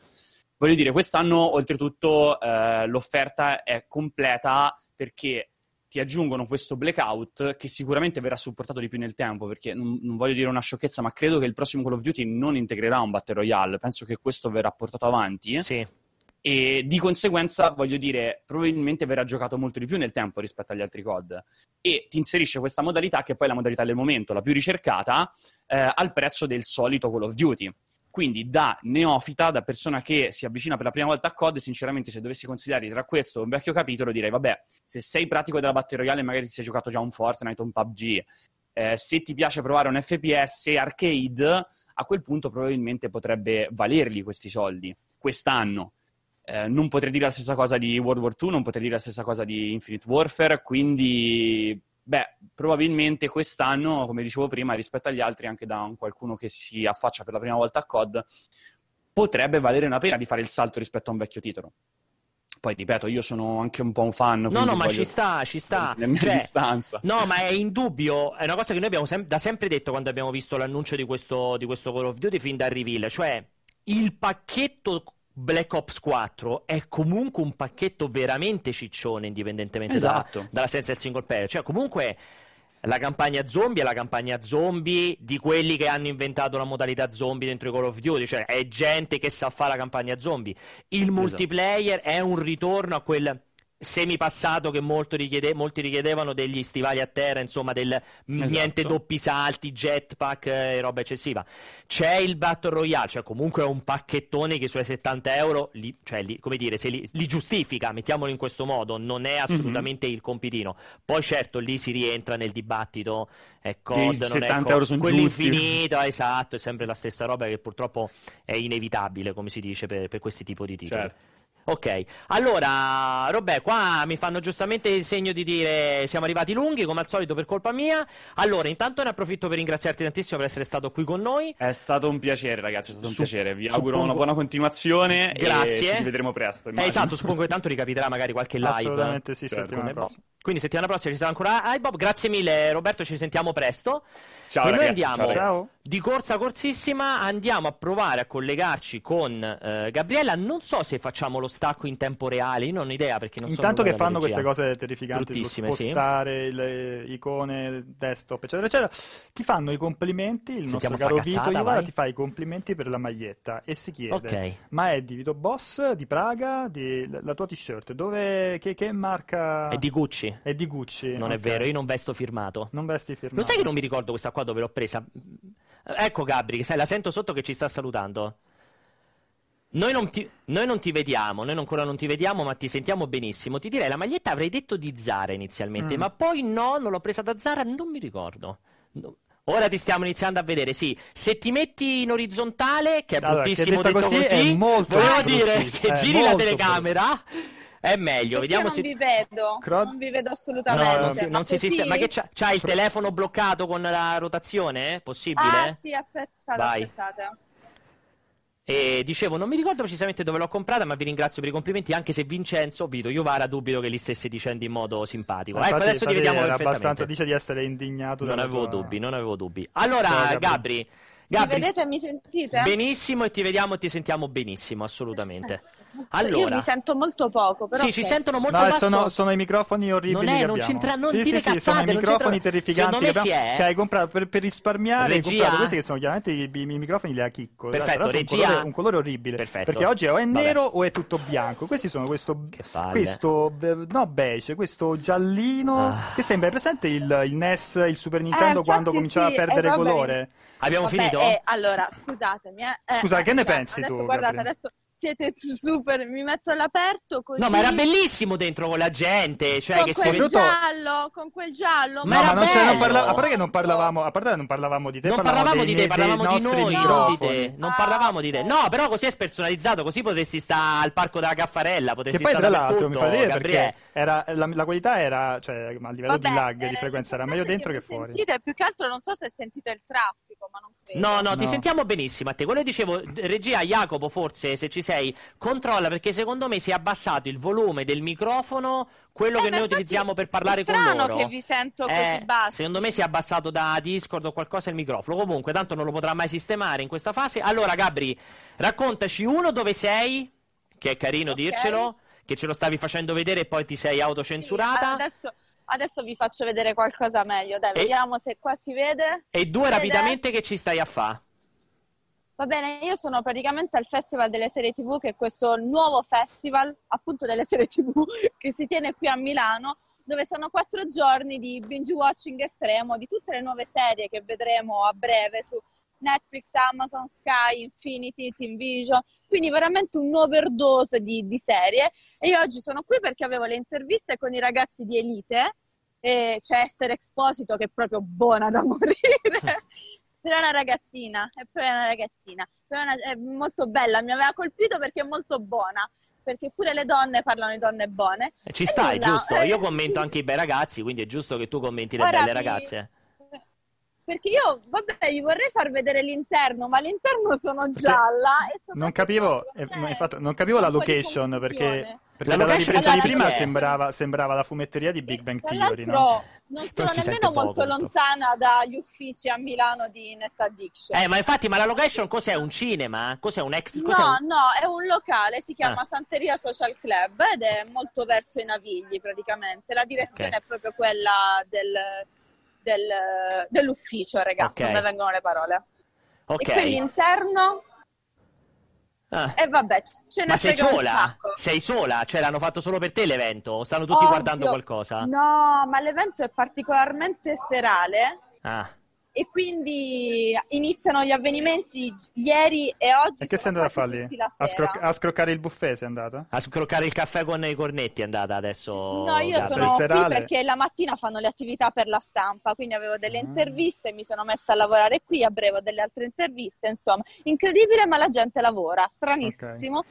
Voglio dire, quest'anno oltretutto eh, l'offerta è completa perché ti aggiungono questo blackout che sicuramente verrà supportato di più nel tempo, perché non, non, voglio dire una sciocchezza, ma credo che il prossimo Call of Duty non integrerà un Battle Royale, penso che questo verrà portato avanti. Sì e di conseguenza, voglio dire, probabilmente verrà giocato molto di più nel tempo rispetto agli altri COD. E ti inserisce questa modalità, che è poi la modalità del momento, la più ricercata, eh, al prezzo del solito Call of Duty. Quindi da neofita, da persona che si avvicina per la prima volta a COD, sinceramente se dovessi consigliare tra questo un vecchio capitolo direi, vabbè, se sei pratico della Battle Royale magari ti sei giocato già un Fortnite o un PUBG, eh, se ti piace provare un FPS arcade, a quel punto probabilmente potrebbe valergli questi soldi quest'anno. Eh, non potrei dire la stessa cosa di World War II, non potrei dire la stessa cosa di Infinite Warfare, quindi beh, probabilmente quest'anno, come dicevo prima, rispetto agli altri, anche da un qualcuno che si affaccia per la prima volta a COD, potrebbe valere la pena di fare il salto rispetto a un vecchio titolo. Poi ripeto, io sono anche un po' un fan. No, no, ma ci sta, ci sta. Cioè, distanza. No, ma è indubbio. È una cosa che noi abbiamo sem- da sempre detto quando abbiamo visto l'annuncio di questo, di questo Call of Duty fin dal reveal. Cioè, il pacchetto Black Ops 4 è comunque un pacchetto veramente ciccione, indipendentemente esatto. da, dall'assenza del single player. Cioè, comunque La campagna zombie è la campagna zombie di quelli che hanno inventato la modalità zombie dentro i Call of Duty, cioè è gente che sa fare la campagna zombie. Il esatto. multiplayer è un ritorno a quel semipassato che richiede, molti richiedevano degli stivali a terra, insomma, del esatto. niente doppi salti, jetpack eh, e roba eccessiva. C'è il Battle Royale, cioè comunque è un pacchettone che i suoi 70 euro, li, cioè, li, come dire, se li, li, giustifica, mettiamolo in questo modo, non è assolutamente mm-hmm. il compitino. Poi certo lì si rientra nel dibattito, è COD, non è COD, quell'infinito, esatto, è sempre la stessa roba che purtroppo è inevitabile, come si dice, per, per questi tipi di titoli. Certo. Ok, allora, Robè, qua mi fanno giustamente il segno di dire siamo arrivati lunghi, come al solito per colpa mia. Allora, intanto ne approfitto per ringraziarti tantissimo per essere stato qui con noi. È stato un piacere, ragazzi, è stato un Su- piacere. Vi auguro suppongo... una buona continuazione. Grazie. E ci vedremo presto. Eh, esatto, suppongo che tanto ricapiterà magari qualche live. Assolutamente sì, certo. settimana prossima. Quindi settimana prossima ci sarà ancora iBob. Grazie mille, Roberto, ci sentiamo presto. Ciao, e ragazzi, noi andiamo ciao, di corsa corsissima, andiamo a provare a collegarci con eh, Gabriella. Non so se facciamo lo stacco in tempo reale, io non ho idea perché non Intanto che fanno queste cose terrificanti, spostare sì. le icone, desktop, eccetera, eccetera, ti fanno i complimenti, il Sentiamo nostro caro Vito Ivara ti fa i complimenti per la maglietta e si chiede, okay. ma è di Vito Boss, di Praga, di, la tua t-shirt, dove, che, che marca? È di Gucci. È di Gucci. Non okay. è vero, io non vesto firmato. Non vesti firmato. Lo sai che non mi ricordo questa qua dove l'ho presa? Ecco Gabri, sai, la sento sotto che ci sta salutando. Noi non, ti, noi non, ti, vediamo, noi ancora non ti vediamo, ma ti sentiamo benissimo. Ti direi la maglietta avrei detto di Zara inizialmente, mm. ma poi no, non l'ho presa da Zara, non mi ricordo. No. Ora ti stiamo iniziando a vedere, sì. Se ti metti in orizzontale, che è allora, bruttissimo detto, detto così, così volevo dire, se giri la telecamera... Brutto è meglio. Vediamo non se... vi vedo, Cro... non vi vedo assolutamente. No, non si, non si sistema. Ma che c'ha, c'ha il telefono bloccato con la rotazione? Possibile? Ah, sì, aspettate, Vai. aspettate. E dicevo, non mi ricordo precisamente dove l'ho comprata, ma vi ringrazio per i complimenti, anche se Vincenzo, Vito Iovara, dubito che li stesse dicendo in modo simpatico. Infatti, ecco, adesso ti vediamo perfettamente. abbastanza, dice di essere indignato. Non avevo tua... dubbi, non avevo dubbi. Allora, no, Gabri... Gabri, mi vedete e mi sentite? Benissimo e ti vediamo e ti sentiamo benissimo, assolutamente. Allora, io mi sento molto poco, però Sì, ci sentono molto no, basso. Sono, sono i microfoni orribili Non è, non c'entra, non sì, dire sì, cazzate, sì, sono i microfoni terrificanti che, abbiamo, che, hai comprato per, per risparmiare, regia... hai comprato questi che sono chiaramente i, i, i microfoni della Chicco. Perfetto, regia... un, colore, un colore orribile. Perfetto. Perché oggi o è nero Vabbè. o è tutto bianco. Questi sono questo questo no beige, questo giallino ah. che sembra presente il, il NES, il Super Nintendo eh, quando cominciava sì, a perdere eh, colore. Abbiamo vabbè, finito? Eh, allora, scusatemi. Eh, Scusa, che ne pensi adesso, tu? Guardate, Gabriele? adesso siete super, mi metto all'aperto così. No, ma era bellissimo dentro con la gente, cioè con che quel si... giallo, con quel giallo. Ma, no, ma non, non parla... a parte che non parlavamo, a parte che non parlavamo di te, non parlavamo di te, parlavamo di noi, non di te. Non ah, parlavamo di te. No, però così è spersonalizzato, così potresti stare al parco della Caffarella, potresti stare tra l'altro mi fa vedere perché era, la, la, qualità era, cioè a livello Vabbè, di lag, eh, di frequenza era meglio dentro che, che fuori. Sentite, più che altro non so se sentite il traffico, ma non. No, no, no, ti sentiamo benissimo a te. Quello che dicevo, regia Jacopo, forse se ci sei, controlla perché secondo me si è abbassato il volume del microfono, quello eh, che noi utilizziamo per parlare con loro. strano che vi sento così eh, basso. Secondo me si è abbassato da Discord o qualcosa il microfono. Comunque, tanto non lo potrà mai sistemare in questa fase. Allora, Gabri, raccontaci uno dove sei, che è carino okay. dircelo, che ce lo stavi facendo vedere e poi ti sei autocensurata. Sì, adesso adesso vi faccio vedere qualcosa meglio. Dai, e... vediamo se qua si vede. E due vede? rapidamente che ci stai a fare. Va bene, io sono praticamente al Festival delle Serie TV, che è questo nuovo festival appunto delle serie TV che si tiene qui a Milano, dove sono quattro giorni di binge watching estremo di tutte le nuove serie che vedremo a breve su Netflix, Amazon, Sky, Infinity, Team Vision, quindi veramente un overdose di, di serie. E io oggi sono qui perché avevo le interviste con i ragazzi di Elite, e c'è Essere Exposito che è proprio buona da morire. Però è una ragazzina, è proprio una ragazzina, è, una, è molto bella, mi aveva colpito perché è molto buona perché pure le donne parlano di donne buone. Ci sta, è giusto. Io commento anche i bei ragazzi, quindi è giusto che tu commenti le Ora belle ragazze. Perché io, vabbè, vi vorrei far vedere l'interno, ma all'interno sono gialla. E non capivo, eh, infatti, non capivo la location perché, perché la dalla ripresa di prima sembrava, sembrava, la fumetteria di Big Bang Theory. No? non sono nemmeno molto lontana dagli uffici a Milano di Net Addiction. Eh, ma infatti, ma la location cos'è? Un cinema? Cos'è un ex? Cos'è no, un... no, è un locale, si chiama ah. Santeria Social Club ed è molto verso i Navigli praticamente. La direzione okay. è proprio quella del del- dell'ufficio, raga, Ok. non mi vengono le parole. Ok. E quell'interno, Ah. e vabbè, ce ne Ma sei sola? Sei sola? Cioè l'hanno fatto solo per te l'evento? O stanno tutti Ovvio. guardando qualcosa? No, ma l'evento è particolarmente serale Ah. E quindi iniziano gli avvenimenti ieri e oggi. E che sei andata a fare lì? A, scroc- a scroccare il buffet sei andata? A scroccare il caffè con i cornetti è andata adesso. No, io Gabri. sono qui perché la mattina fanno le attività per la stampa, quindi avevo delle Ah. interviste, mi sono messa a lavorare qui, a breve ho delle altre interviste, insomma, incredibile, ma la gente lavora, stranissimo.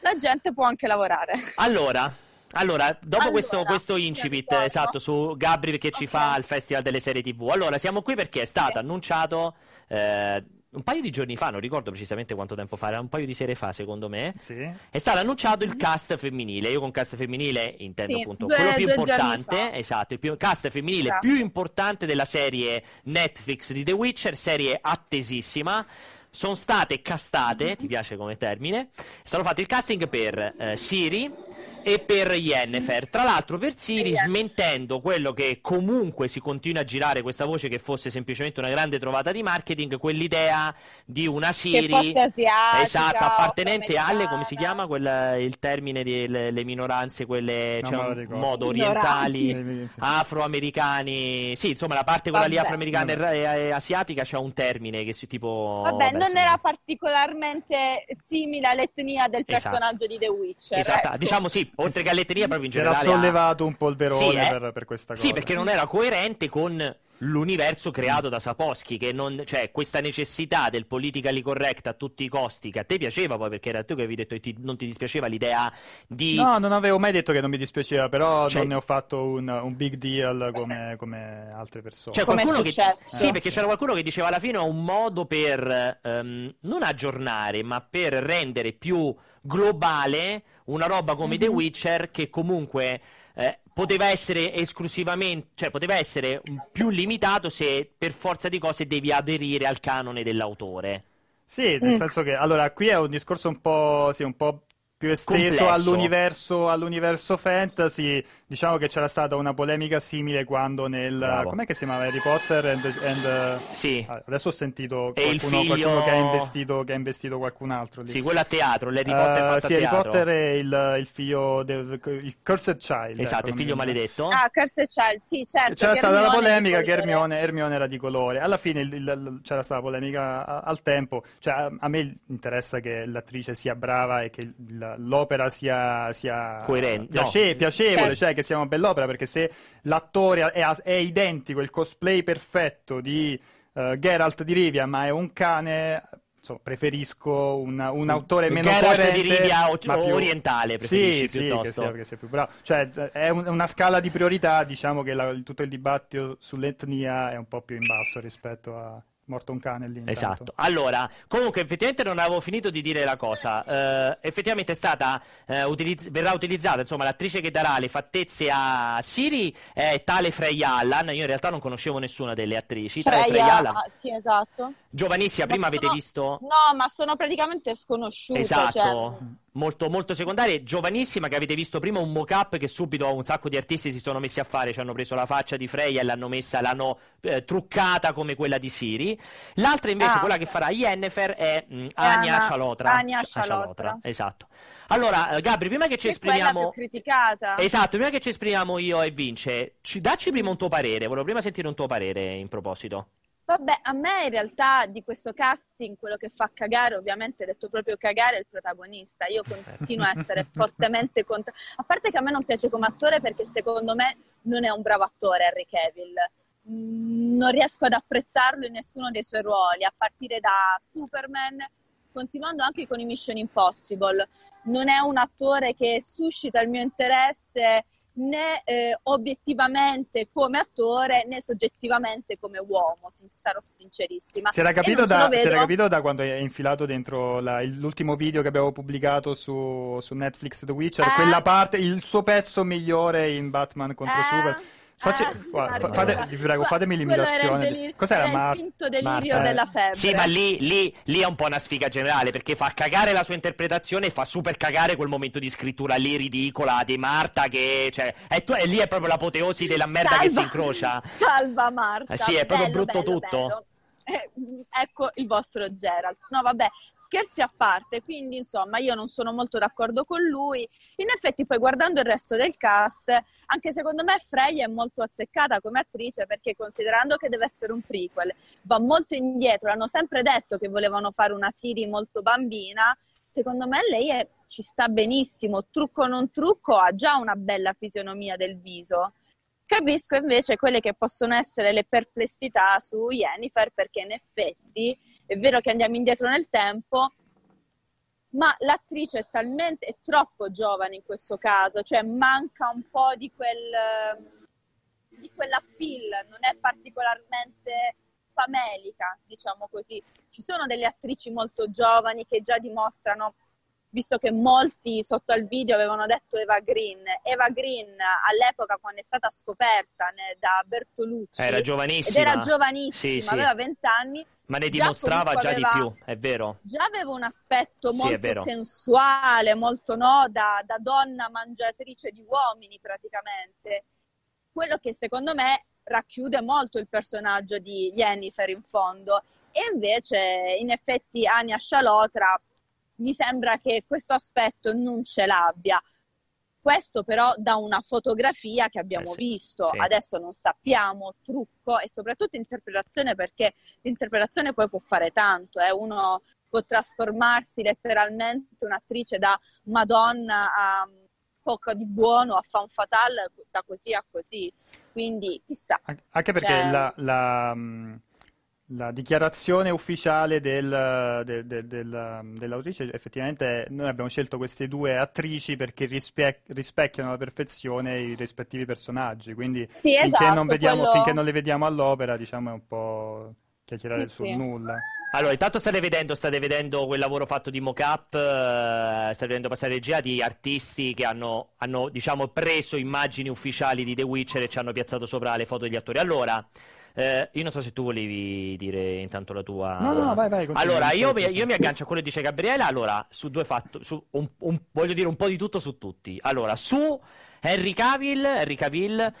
La gente può anche lavorare. Allora, allora, dopo Allora, questo, questo incipit, ricordo. esatto, su Gabri che ci Ok. fa il Festival delle Serie TV. Allora, siamo qui perché è stato Sì. annunciato eh, un paio di giorni fa, non ricordo precisamente quanto tempo fa, era un paio di sere fa, secondo me. Sì. È stato annunciato il cast femminile. Io con cast femminile intendo. Sì, appunto due- quello più importante, esatto, il più- cast femminile Esatto. più importante della serie Netflix di The Witcher, serie attesissima. Sono state castate, ti piace come termine? È stato fatto il casting per eh, Siri e per Yennefer. Tra l'altro per Siri smentendo quello che comunque si continua a girare questa voce che fosse semplicemente una grande trovata di marketing, quell'idea di una Siri asiatica, Esatto, appartenente alle, come si chiama quel, il termine delle le minoranze, quelle Non cioè, un modo orientali, afroamericani. Sì, insomma, la parte quella lì Vabbè. afroamericana Vabbè. e, e asiatica c'è un termine che si tipo Vabbè, vabbè, non sì. era particolarmente simile all'etnia del Esatto. personaggio di The Witcher. Esatto, ecco. diciamo sì, oltre che all'etnia proprio in Si era generale ha- sollevato un polverone Sì, eh. per, per questa cosa. Sì, perché non era coerente con l'universo creato da Sapolsky, che non, cioè questa necessità del politically correct a tutti i costi, che a te piaceva poi perché era tu che avevi detto che ti- non ti dispiaceva l'idea di No, non avevo mai detto che non mi dispiaceva, però Cioè- non ne ho fatto un, un big deal come, come altre persone. C'è Come è qualcuno che... successo. Sì, perché c'era qualcuno che diceva alla fine è un modo per ehm, non aggiornare, ma per rendere più globale una roba come The Mhm. Witcher che comunque eh, poteva essere esclusivamente, cioè poteva essere più limitato se per forza di cose devi aderire al canone dell'autore. Sì, nel Mm. senso che allora qui è un discorso un po', sì, un po' più esteso all'universo, all'universo fantasy. Diciamo che c'era stata una polemica simile quando nel Bravo. com'è che si chiamava Harry Potter and, and, Sì, ah, adesso ho sentito il qualcuno, figlio- qualcuno che ha investito, che ha investito qualcun altro lì. sì, quello a teatro, l'Harry Potter Eh, fatto sì, a Harry teatro. Potter è il, il figlio del il Cursed Child. Esatto, ecco, il figlio maledetto. Ah, Cursed Child, sì, certo. C'era stata la polemica che. Hermione, Hermione era di colore. Alla fine il- il- il- c'era stata la polemica a- al tempo. Cioè, a, a me interessa che l'attrice sia brava e che il- l'opera sia, sia Coerente, piace- no. piacevole, cioè che sia una bell'opera. Perché se l'attore è, è identico, il cosplay perfetto di eh, Geralt di Rivia, ma è un cane. insomma, preferisco un, un autore meno Geralt coerente, di Rivia o- ma più- orientale, preferisci sì, piuttosto. Sì, che sia, che sia più bravo. Cioè, è un- una scala di priorità, diciamo che la- il- tutto il dibattito sull'etnia è un po' più in basso rispetto a morto un cane lì. intanto. Esatto. Allora, comunque, effettivamente non avevo finito di dire la cosa. Eh, effettivamente è stata eh, utilizz- verrà utilizzata, insomma, l'attrice che darà le fattezze a Siri è tale Freya Allan. Io in realtà non conoscevo nessuna delle attrici. Tale Freya, Freya Allan, ah, sì, esatto. giovanissima, Ma prima avete sono- visto. No, ma sono praticamente sconosciute. Esatto, cioè- molto, molto secondarie, giovanissima che avete visto prima un mock-up che subito un sacco di artisti si sono messi a fare, ci hanno preso la faccia di Freya e l'hanno messa, l'hanno eh, truccata come quella di Siri. L'altra invece, Ah, quella che farà Yennefer è mh, Anya Anna- Chalotra. Anya Ch- Chalotra. Esatto. Allora, eh, Gabri, prima che ci Che esprimiamo... più criticata. Esatto, prima che ci esprimiamo io e Vince, ci, dacci prima un tuo parere, volevo prima sentire un tuo parere in proposito. Vabbè, a me in realtà di questo casting quello che fa cagare, ovviamente detto proprio cagare, è il protagonista. Io continuo a essere fortemente contro. A parte che a me non piace come attore perché secondo me non è un bravo attore Henry Cavill. Mm, Non riesco ad apprezzarlo in nessuno dei suoi ruoli, a partire da Superman, continuando anche con i Mission Impossible. Non è un attore che suscita il mio interesse né eh, obiettivamente come attore né soggettivamente come uomo, sarò sincerissima. Si era, capito da, si era capito da quando è infilato dentro la- il- l'ultimo video che abbiamo pubblicato su, su Netflix The Witcher, Eh? quella parte, il suo pezzo migliore in Batman contro Eh? Super. Facci... Eh, guarda, fate, guarda. vi prego, fatemi l'imitazione. delir- Cos'era era Mar- il finto delirio Marta, eh. della febbre. Sì, ma lì, lì- lì è un po' una sfiga generale perché fa cagare la sua interpretazione e fa super cagare quel momento di scrittura lì ridicola di Marta che cioè, è, tu- e lì è proprio l'apoteosi della merda che si Salva- incrocia. Salva Marta. Eh sì, è proprio Bello, brutto bello, tutto. bello. Eh, ecco il vostro Gerald. No, vabbè, scherzi a parte, quindi insomma io non sono molto d'accordo con lui. In effetti poi guardando il resto del cast, anche secondo me Freya è molto azzeccata come attrice perché considerando che deve essere un prequel, va molto indietro, hanno sempre detto che volevano fare una Siri molto bambina, secondo me lei è- ci sta benissimo, trucco o non trucco, ha già una bella fisionomia del viso. Capisco invece quelle che possono essere le perplessità su Jennifer, perché in effetti è vero che andiamo indietro nel tempo, ma l'attrice è talmente è troppo giovane in questo caso, cioè manca un po' di quel di quell'appeal, non è particolarmente famelica, diciamo così. Ci sono delle attrici molto giovani che già dimostrano visto che molti sotto al video avevano detto Eva Green. Eva Green all'epoca quando è stata scoperta ne- da Bertolucci Era giovanissima. era giovanissima, Sì, sì. aveva 20 anni, Ma ne già dimostrava comunque già di più, è vero. già aveva un aspetto Sì, molto vero. sensuale, molto no, da, da donna mangiatrice di uomini praticamente. Quello che secondo me racchiude molto il personaggio di Jennifer in fondo. E invece, in effetti, Ania Scialotra mi sembra che questo aspetto non ce l'abbia. Questo però da una fotografia che abbiamo Eh sì, visto, sì. adesso non sappiamo, trucco e soprattutto interpretazione perché l'interpretazione poi può fare tanto, eh. uno può trasformarsi letteralmente un'attrice da Madonna a poco di buono, a fan fatale, da così a così. Quindi chissà. An- Anche perché Cioè- la, la, mh, la dichiarazione ufficiale del- del- del- del- dell'autrice, effettivamente noi abbiamo scelto queste due attrici perché rispec- rispecchiano alla perfezione i rispettivi personaggi, quindi Sì, finché esatto, non vediamo, quello- finché non le vediamo all'opera, diciamo, è un po' chiacchierare Sì, sul sì. nulla. Allora, intanto state vedendo, state vedendo quel lavoro fatto di mock-up, eh, state vedendo passare regia di artisti che hanno, hanno, diciamo, preso immagini ufficiali di The Witcher e ci hanno piazzato sopra le foto degli attori. Allora, eh, io non so se tu volevi dire intanto la tua... No, no, vai, vai, Allora, io, mi, io mi aggancio a quello che dice Gabriele. Allora, su due fatti, su un, un- voglio dire un po' di tutto su tutti. Allora, su Henry Cavill, Henry Cavill,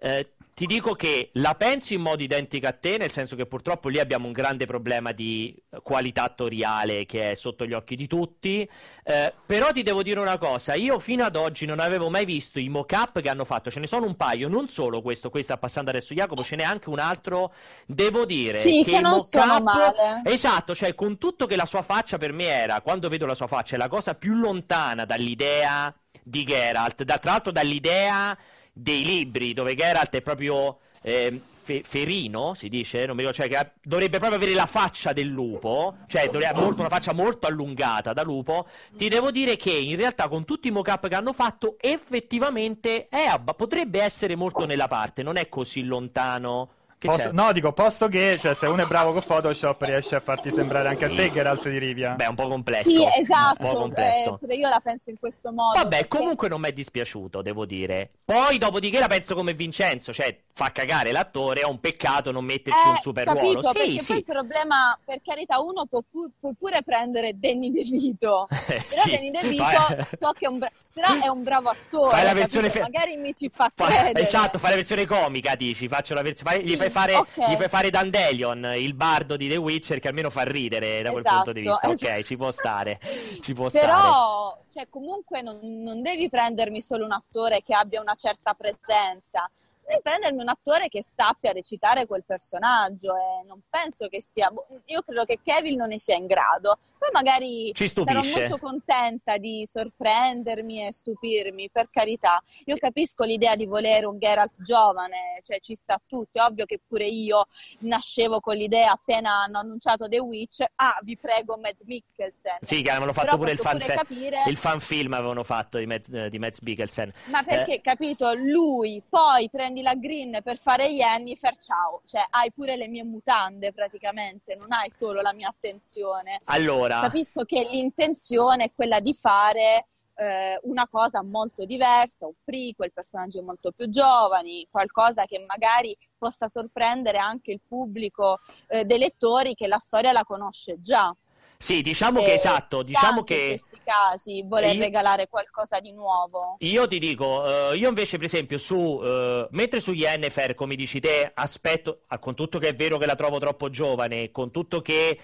eh, ti dico che la penso in modo identico a te, nel senso che purtroppo lì abbiamo un grande problema di qualità attoriale che è sotto gli occhi di tutti. Eh, però ti devo dire una cosa, io fino ad oggi non avevo mai visto i mock-up che hanno fatto, ce ne sono un paio, non solo questo, questo sta passando adesso Jacopo, ce n'è anche un altro, devo dire Sì, che che non sono male. Esatto, cioè con tutto che la sua faccia per me era, quando vedo la sua faccia, è la cosa più lontana dall'idea di Geralt, da, tra l'altro dall'idea dei libri, dove Geralt è proprio ehm, fe- ferino, si dice, non mi ricordo, cioè che dovrebbe proprio avere la faccia del lupo, cioè dovrebbe avere una faccia molto allungata da lupo, ti devo dire che in realtà con tutti i mock-up che hanno fatto, effettivamente è potrebbe essere molto nella parte, non è così lontano. Che Posto- c'è? no, dico, posto che, cioè, se uno è bravo con Photoshop riesce a farti sembrare anche a te Geralt di Rivia. Beh, è un po' complesso. Sì, Un po' esatto, complesso. eh, io la penso in questo modo. Vabbè, perché- comunque non mi è dispiaciuto, devo dire. Poi, dopodiché, la penso come Vincenzo, cioè fa cagare l'attore, è un peccato non metterci Eh, un super capito, ruolo. Sì, perché sì. poi il problema, per carità, uno può, pu- può pure prendere Danny DeVito, però sì. Danny DeVito so che è un, bra- però è un bravo attore, Fai la versione fe- magari mi ci fa Fa- credere. esatto, fai la versione comica, dici. Faccio la versione. fai- gli, fai fare, ok. gli fai fare Dandelion, il bardo di The Witcher, che almeno fa ridere da quel Esatto, punto di vista. Ok, esatto. ci può stare. Ci può stare. Però, cioè, comunque non, non devi prendermi solo un attore che abbia una certa presenza, devi prendermi un attore che sappia recitare quel personaggio e non penso che sia... boh, Io credo che Kevin non ne sia in grado. Poi magari sarò molto contenta di sorprendermi e stupirmi, per carità. Io capisco l'idea di volere un Geralt giovane, cioè ci sta a tutti. È ovvio che pure io nascevo con l'idea appena hanno annunciato The Witch, ah, vi prego, Mads Mikkelsen. Sì, che avevano fatto Però pure il fan, pure capire- il fan film avevano fatto di Mads, eh, di Mads Mikkelsen. Ma perché, capito, lui, poi prendi la green per fare Jennifer, ciao, cioè hai pure le mie mutande praticamente, non hai solo la mia attenzione. Allora, Capisco che l'intenzione è quella di fare eh, una cosa molto diversa, un prequel, personaggi molto più giovani, qualcosa che magari possa sorprendere anche il pubblico eh, dei lettori che la storia la conosce già. Sì, diciamo che esatto, diciamo che... in questi casi voler io... regalare qualcosa di nuovo. Io ti dico, uh, io invece per esempio su, mentre su Yennefer, come dici te, aspetto, con tutto che è vero che la trovo troppo giovane, con tutto che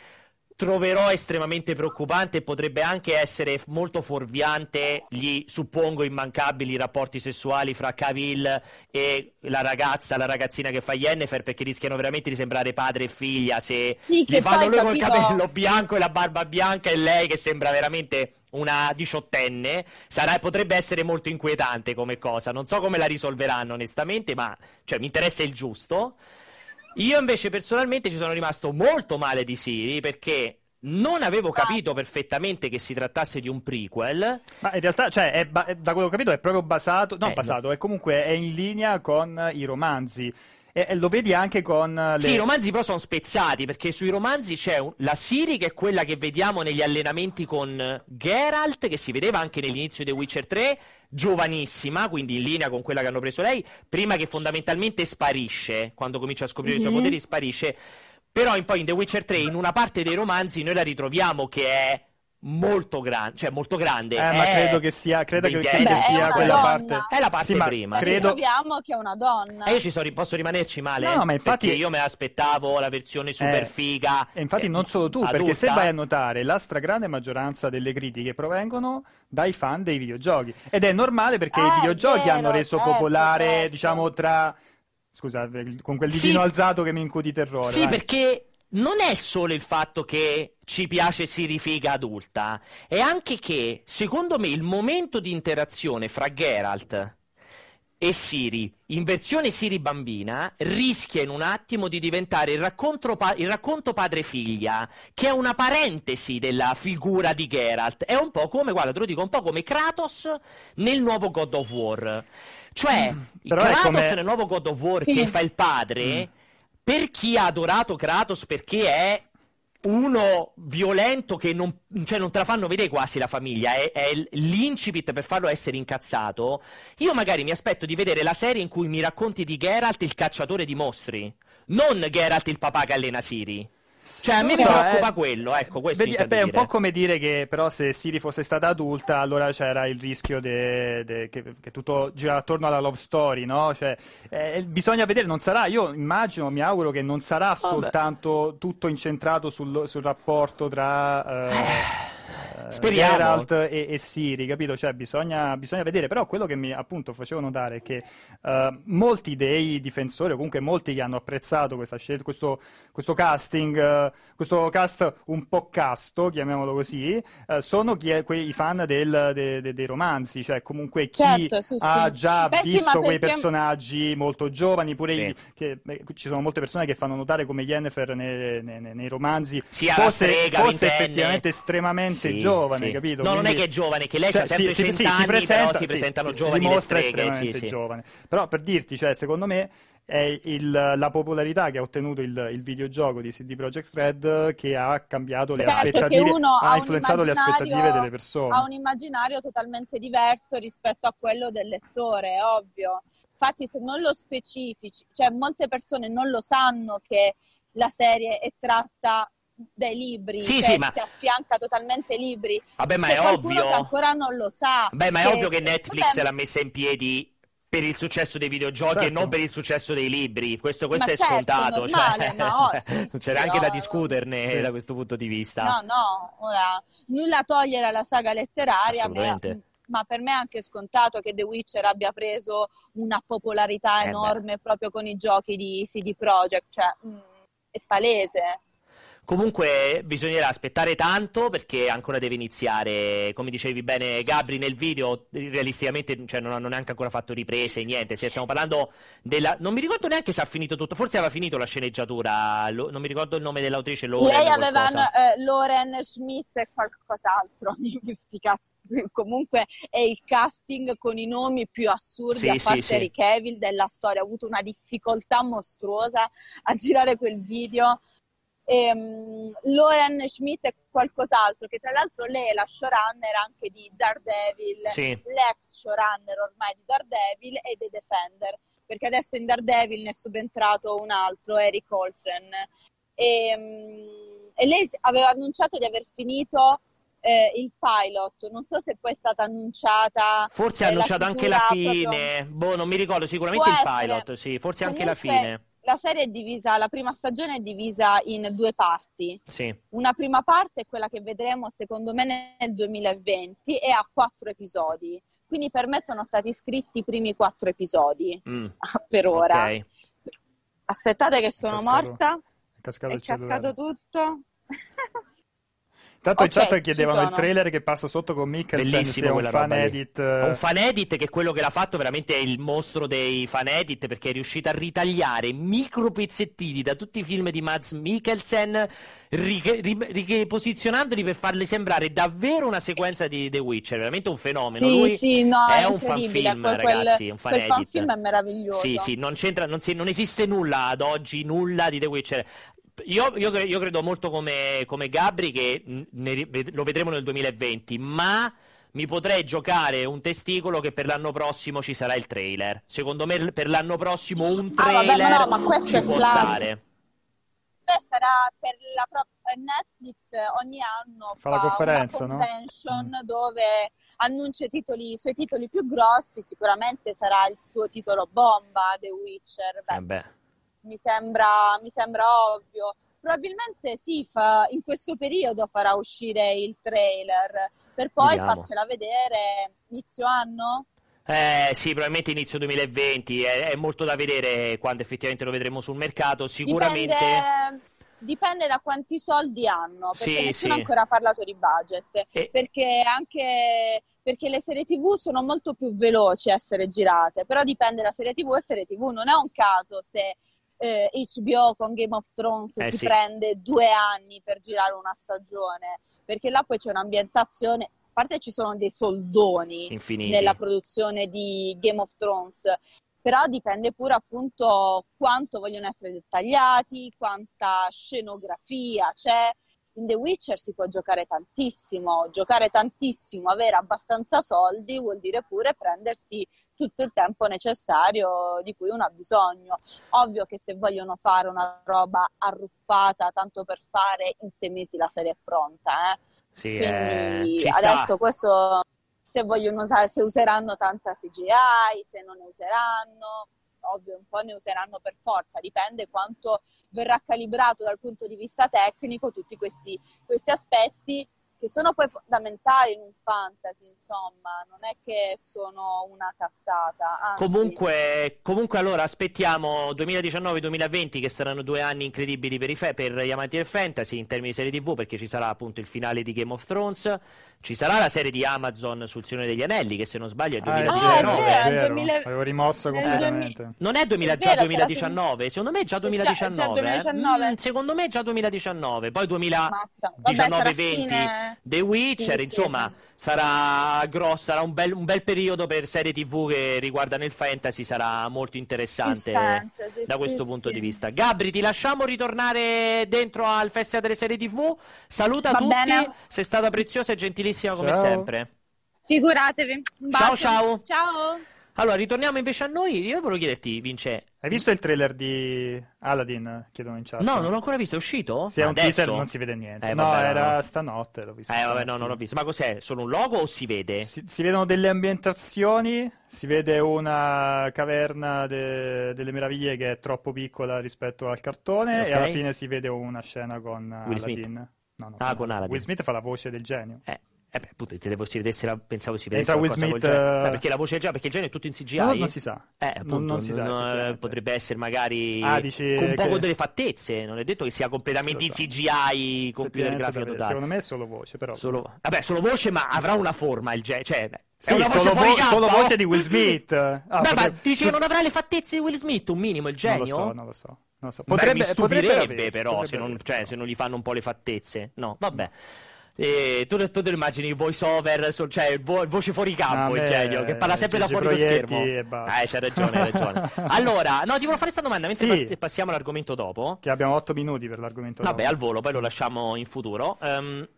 troverò estremamente preoccupante e potrebbe anche essere molto fuorviante gli suppongo immancabili rapporti sessuali fra Cavill e la ragazza, la ragazzina che fa Yennefer perché rischiano veramente di sembrare padre e figlia se sì, gli fanno lui capito... col capello bianco e la barba bianca e lei che sembra veramente una diciottenne sarà, potrebbe essere molto inquietante come cosa. Non so come la risolveranno onestamente ma cioè, mi interessa il giusto io invece personalmente ci sono rimasto molto male di Siri perché non avevo capito perfettamente che si trattasse di un prequel. Ma in realtà, cioè, è ba- da quello che ho capito, è proprio basato. Non eh, basato, no. è comunque è in linea con i romanzi. E, e lo vedi anche con. Le... Sì, i romanzi però sono spezzati perché sui romanzi c'è un... la Siri che è quella che vediamo negli allenamenti con Geralt, che si vedeva anche nell'inizio di The Witcher 3 giovanissima, quindi in linea con quella che hanno preso lei, prima che fondamentalmente sparisce, quando comincia a scoprire mm-hmm. i suoi mhm. poteri sparisce, però in, poi in The Witcher 3 in una parte dei romanzi noi la ritroviamo che è molto grande, cioè molto grande. Eh, ma credo che sia, credo che, che sia quella donna. parte. È la parte sì, prima. Credo... Troviamo che è una donna. E io ci so, posso rimanerci male. No, ma infatti io me l'aspettavo la versione super eh, figa. E infatti eh, non solo tu, adulta. perché se vai a notare, la stragrande maggioranza delle critiche provengono dai fan dei videogiochi. Ed è normale perché eh, i videogiochi vero, hanno reso certo, popolare, certo. diciamo, tra Scusa, con quel ditino sì, alzato che mi incudi terrore. Sì, vai. perché non è solo il fatto che ci piace Siri figa adulta, è anche che, secondo me, il momento di interazione fra Geralt e Siri, in versione Siri bambina, rischia in un attimo di diventare il racconto, pa- il racconto padre-figlia, che è una parentesi della figura di Geralt. È un po' come, guarda, te lo dico, un po' come Kratos nel nuovo God of War. Cioè, mm, Kratos come... nel nuovo God of War sì. che fa il padre... Mm per chi ha adorato Kratos perché è uno violento che non, cioè non te la fanno vedere quasi la famiglia, è, è, l'incipit per farlo essere incazzato. Io magari mi aspetto di vedere la serie in cui mi racconti di Geralt il cacciatore di mostri, non Geralt il papà che allena Siri. Cioè, a me so, mi preoccupa eh, quello, ecco, questo vedi, beh, È un po' come dire che però se Siri fosse stata adulta, allora c'era il rischio de, de, che, che, tutto gira attorno alla love story, no? Cioè, eh, bisogna vedere, non sarà, io immagino, mi auguro che non sarà Vabbè. soltanto tutto incentrato sul, sul rapporto tra... Eh, eh Speriamo. Geralt e, e, Siri, capito? Cioè, bisogna, bisogna, vedere. Però quello che mi appunto facevo notare è che uh, molti dei difensori, o comunque molti che hanno apprezzato questa scelta, questo, questo casting, uh, questo cast un po' casto, chiamiamolo così, uh, sono chi è, quei fan del, de, de, dei romanzi, cioè comunque chi certo, sì, ha sì. già Beh, visto sì, quei perché... personaggi molto giovani, pure sì. i, che, beh, ci sono molte persone che fanno notare come Yennefer nei, nei, nei romanzi sia fosse, strega, fosse effettivamente estremamente giovane, sì. capito? No, Quindi... non è che è giovane, che lei cioè, ha sempre sì, 100 sì, anni, si presenta, però si presentano sì, giovani si streghe, estremamente sì, giovane. Però per dirti, cioè, secondo me è il, la popolarità che ha ottenuto il, il, videogioco di CD Projekt Red che ha cambiato le certo, aspettative, ha, ha influenzato le aspettative delle persone. Ha un immaginario totalmente diverso rispetto a quello del lettore, è ovvio. Infatti, se non lo specifici, cioè molte persone non lo sanno che la serie è tratta dai libri, sì, cioè sì, ma... si affianca totalmente ai libri. Vabbè, ma C'è è ovvio che ancora non lo sa. Beh, ma è che... ovvio che Netflix Vabbè... l'ha messa in piedi per il successo dei videogiochi certo. e non per il successo dei libri. Questo, questo è certo, scontato. Normale, cioè... ma oh, sì, sì, C'era anche oh, da discuterne sì. da questo punto di vista. No, no, ora nulla togliere alla saga letteraria. Assolutamente. Ma per me è anche scontato che The Witcher abbia preso una popolarità eh enorme proprio con i giochi di CD Projekt, cioè mh, è palese. Comunque bisognerà aspettare tanto perché ancora deve iniziare, come dicevi bene Gabri nel video, realisticamente cioè, non hanno neanche ancora fatto riprese, niente, cioè, stiamo parlando della... Non mi ricordo neanche se ha finito tutto, forse aveva finito la sceneggiatura, lo... non mi ricordo il nome dell'autrice, Loren Lei aveva eh, Loren Schmidt e qualcos'altro, comunque è il casting con i nomi più assurdi sì, a parte sì, Rick Evil della storia, ha avuto una difficoltà mostruosa a girare quel video e um, Lauren Schmidt è qualcos'altro, che tra l'altro lei è la showrunner anche di Daredevil, Sì. l'ex showrunner ormai di Daredevil e dei Defender, perché adesso in Daredevil ne è subentrato un altro, Eric Olsen. E, um, e lei aveva annunciato di aver finito eh, il pilot, non so se poi è stata annunciata Forse ha eh, annunciato anche la chiusura proprio- fine. Boh, non mi ricordo, sicuramente Può il essere. pilot, sì, forse anche la Comunque, fine. La serie è divisa, la prima stagione è divisa in due parti. Sì. Una prima parte è quella che vedremo secondo me nel 2020 e ha quattro episodi. Quindi per me sono stati scritti i primi quattro episodi Mm, per ora. ok. Aspettate che sono cascato- morta, È cascato è cascato tutto. Intanto in Ok, chat chiedevano il trailer che passa sotto con Mikkelsen Bellissimo un fan edit. eh, Un fan edit che è quello che l'ha fatto veramente è il mostro dei fan edit perché è riuscito a ritagliare micro pezzettini da tutti i film di Mads Mikkelsen ri- ri- riposizionandoli per farli sembrare davvero una sequenza di The Witcher, veramente un fenomeno. Sì, Lui sì, no, è è un fan film, Quel- ragazzi, un fan quel edit. fanfilm è meraviglioso. Sì, sì, non c'entra, non, si- non esiste nulla ad oggi, nulla di The Witcher. Io, io io credo molto come, come Gabri che ne lo vedremo nel 2020, ma mi potrei giocare un testicolo che per l'anno prossimo ci sarà il trailer. Secondo me per l'anno prossimo un Ah, vabbè, trailer ma no, ma questo ci è può classico. stare. Beh, sarà per la pro- Netflix eh, ogni anno Fa la conferenza, una no? convention Mm. dove annuncia i, titoli, i suoi titoli più grossi, sicuramente sarà il suo titolo bomba, The Witcher. Beh, Eh beh. Mi sembra, mi sembra ovvio. Probabilmente sì, fa- in questo periodo farà uscire il trailer per poi Vediamo. farcela vedere inizio anno. Eh, sì, probabilmente inizio 2020, è, è molto da vedere quando effettivamente lo vedremo sul mercato. Sicuramente Dipende, dipende da quanti soldi hanno, perché Sì, nessuno sì. ha ancora parlato di budget. E- Perché anche perché le serie TV sono molto più veloci a essere girate, però dipende da serie TV e serie TV. Non è un caso se eh, HBO con Game of Thrones Eh, si sì. prende due anni per girare una stagione, perché là poi c'è un'ambientazione, a parte ci sono dei soldoni infiniti. nella produzione di Game of Thrones, però dipende pure appunto quanto vogliono essere dettagliati, quanta scenografia c'è. In The Witcher si può giocare tantissimo, giocare tantissimo, avere abbastanza soldi vuol dire pure prendersi tutto il tempo necessario di cui uno ha bisogno. Ovvio che se vogliono fare una roba arruffata tanto per fare, in sei mesi la serie è pronta, eh. Sì, eh, Quindi sta. adesso questo se vogliono usare, se useranno tanta CGI, se non ne useranno, ovvio un po' ne useranno per forza, dipende quanto verrà calibrato dal punto di vista tecnico tutti questi, questi aspetti che sono poi fondamentali in un fantasy, insomma, non è che sono una cazzata. anzi. Comunque, comunque allora aspettiamo 2019-2020 che saranno due anni incredibili per, i fe- per gli amanti del fantasy in termini di serie TV perché ci sarà appunto il finale di Game of Thrones, ci sarà la serie di Amazon sul Signore degli Anelli che se non sbaglio è Ah, è 2019. vero, è vero, vero. 2000 Avevo rimosso completamente. Non è 2000 È già vero, c'è la 2019, secondo me è già È già- è 2019. già eh. 2019. Mm, secondo me è già 2019, poi Mazza. Vabbè, sarà 2019-20 fine- The Witcher, Sì, sì, insomma, sì. sarà grosso, sarà un bel, un bel periodo per serie TV che riguardano il fantasy, sarà molto interessante fantasy, da sì, questo punto sì. di vista. Gabri, ti lasciamo ritornare dentro al Festival delle Serie TV. Saluta Va tutti, bene. sei stata preziosa e gentilissima come Ciao. sempre. Figuratevi. Ciao, ciao. Ciao. Allora, ritorniamo invece a noi. Io volevo chiederti, Vince. Hai visto il trailer di Aladdin? Chiedono in chat. No, non l'ho ancora visto, è uscito? Se è un Adesso? teaser non si vede niente. Eh, no, vabbè, era no. stanotte, l'ho visto. Eh, vabbè, no, non l'ho visto. Ma cos'è? Solo un logo o si vede? Si, si vedono delle ambientazioni, si vede una caverna de- delle meraviglie che è troppo piccola rispetto al cartone Ok. e alla fine si vede una scena con Will Smith. Aladdin. No, no, Ah, con Aladdin. Will Smith fa la voce del genio. Eh, eh beh, appunto, credevo si vedesse la- pensavo si vedesse Will Smith, genio. eh, Eh, perché la voce del genio, perché il genio è tutto in CGI. No, non si sa. Eh, Non- appunto, non si sa, non- effettivamente. potrebbe essere magari Ah, dici con un poco che- delle fattezze, non è detto che sia completamente in. CGI, computer grafico totale. Secondo me è solo voce, però. Solo, vabbè, solo voce, ma avrà una forma il genio, cioè, è Sì, una voce solo, vo- solo oh? voce di Will Smith. Ah, Beh, ma potrebbe- dici che non avrà le fattezze di Will Smith, un minimo il Non lo genio? so, non lo so. Non lo so. Beh, Potrebbe, mi stupirebbe potrebbe però se potrebbe non, avere, cioè, però. se non gli fanno un po' le fattezze. No, vabbè. E tu, tu te lo immagini il voice over, cioè vo- voce fuori campo, Ah, il genio, che parla sempre da fuori lo Proietti schermo. e basta. Eh, c'hai ragione, hai ragione. Allora, no, ti volevo fare questa domanda, mentre Sì. pa- passiamo all'argomento dopo. Che abbiamo 8 minuti per l'argomento. Vabbè, dopo. al volo, poi lo lasciamo in futuro. Ehm,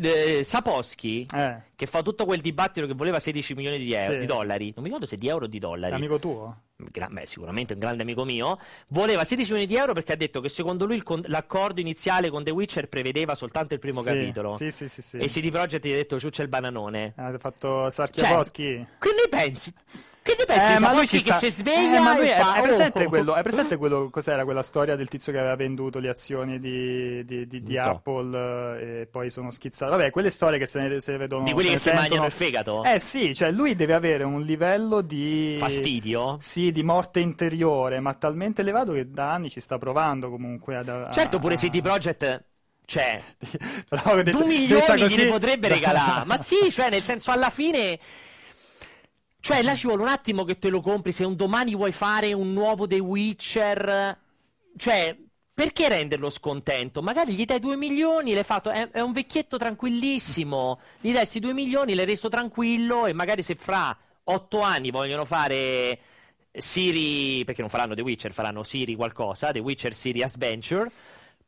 eh, Sapolsky, Eh, che fa tutto quel dibattito che voleva 16 milioni di, euro, Sì. di dollari, non mi ricordo se di euro o di dollari. amico tuo? Gra- beh, sicuramente un grande amico mio, voleva 16 milioni di euro perché ha detto che secondo lui con- l'accordo iniziale con The Witcher prevedeva soltanto il primo Sì, capitolo. Sì, sì, sì. sì. E CD Projekt gli ha detto ciuccia il bananone. Ha fatto Sarchiavoschi. Che ne pensi? Che ne pensi di Eh, ma lui ci che sta- si sveglia Eh, ma lui e è, fa, è presente "Oh". quello, è presente quello, cos'era quella storia del tizio che aveva venduto le azioni di, di- di- di so. Apple eh, e poi sono schizzato. Vabbè, quelle storie che se ne, se ne vedono. Di quelli se che ne si sentono. mangiano il fegato? Eh sì, cioè lui deve avere un livello di Fastidio? Sì, di morte interiore, ma talmente elevato che da anni ci sta provando comunque ad, a- Certo, pure a- CD Projekt... Cioè, Però, detto- due detta milioni così- glieli potrebbe regalare. Ma sì, cioè, nel senso, alla fine. Cioè, là ci vuole un attimo che te lo compri. Se un domani vuoi fare un nuovo The Witcher. Cioè, perché renderlo scontento? Magari gli dai 2 milioni, l'hai fatto. È, è un vecchietto tranquillissimo. Gli dai questi 2 milioni, l'hai reso tranquillo. E magari se fra 8 anni vogliono fare. Siri, perché non faranno The Witcher, faranno Siri qualcosa, The Witcher Serious Venture.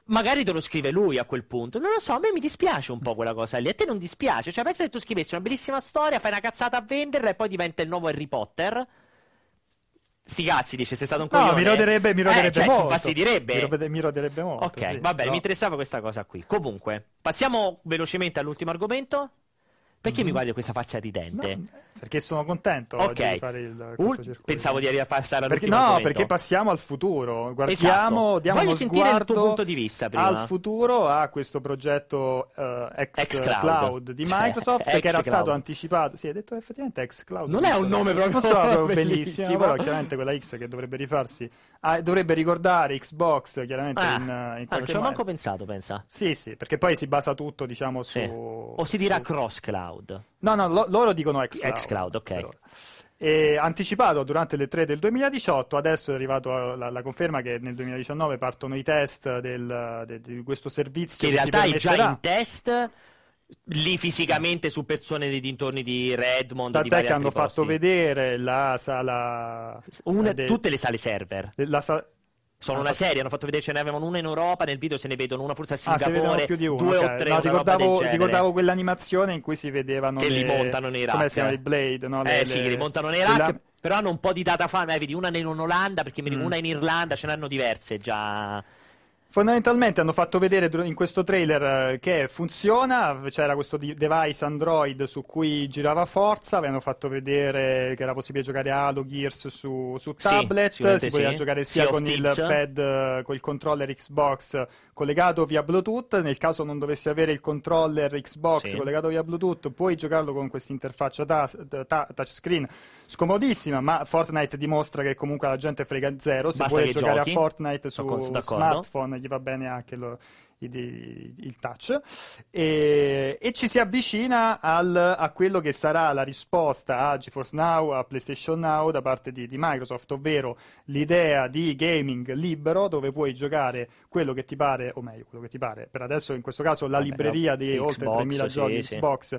Magari te lo scrive lui a quel punto. Non lo so, a me mi dispiace un po' quella cosa lì. A te non dispiace? Cioè, pensa che tu scrivessi una bellissima storia, fai una cazzata a venderla e poi diventa il nuovo Harry Potter. Sti cazzi, dice, sei stato un No, coglione. mi roderebbe, mi Eh, roderebbe cioè, molto. ti fastidirebbe. Mi roderebbe, mi roderebbe molto. Ok, sì. va bene, No. mi interessava questa cosa qui. Comunque, passiamo velocemente all'ultimo argomento. Perché mi Mhm. guardi questa faccia ridente? No, perché sono contento Ok. oggi di fare il Ul- pensavo di arrivare a passare Perché, no, argomento. perché passiamo al futuro. Guardiamo, Esatto. diamo Voglio sentire il tuo punto di vista prima. al futuro a questo progetto eh, xCloud. xCloud di Cioè, Microsoft che era stato anticipato. Sì, hai detto effettivamente xCloud. Non è un nome proprio Non so proprio bellissimo. bellissimo, però chiaramente quella X che dovrebbe rifarsi ah, dovrebbe ricordare Xbox chiaramente Ah, in, in ah, non qualche ci ho modo. manco pensato, pensa. Sì, sì, perché poi si basa tutto, diciamo, su Sì. O si dirà su- cross cloud. No, no, lo- loro dicono xCloud. xCloud, ok. E anticipato durante le 3 del 2018, adesso è arrivata la, la conferma che nel 2019 partono i test del- de- di questo servizio Che in realtà è già in test lì fisicamente su persone dei dintorni di Redmond, di Tant'è vari che hanno altri fatto posti. vedere la sala... Una- de- tutte le sale server. la sa- Sono Ah, una serie, hanno fatto vedere ce ne avevano una in Europa, nel video se ne vedono una forse a Ah, Singapore, di uno. due ok. o tre, No, una ricordavo, ricordavo quell'animazione in cui si vedevano Che le... li montano nei Come rack. si chiama? I Blade, no? Le- Eh sì, le- che li montano nei rack, lam- però hanno un po' di data fan, eh, vedi, una in Olanda, perché Mm. una in Irlanda, ce n'hanno diverse già. Fondamentalmente hanno fatto vedere in questo trailer eh, che funziona, c'era questo device Android su cui girava Forza, avevano fatto vedere che era possibile giocare Halo Gears su, su Sì, tablet, sicuramente si poteva sì. giocare sia con il pad, eh, con il controller Xbox collegato via Bluetooth, nel caso non dovessi avere il controller Xbox Sì. collegato via Bluetooth, puoi giocarlo con questa interfaccia tas- ta- touchscreen scomodissima, ma Fortnite dimostra che comunque la gente frega zero, se Basta vuole che giocare giochi. a Fortnite su d'accordo. smartphone gli va bene anche lo- il, il touch e, e ci si avvicina al- a quello che sarà la risposta a GeForce Now, a PlayStation Now da parte di, di Microsoft, ovvero l'idea di gaming libero dove puoi giocare quello che ti pare, o meglio, quello che ti pare, per adesso in questo caso la Vabbè, libreria di oltre Xbox, 3000 sì, giochi sì. Xbox,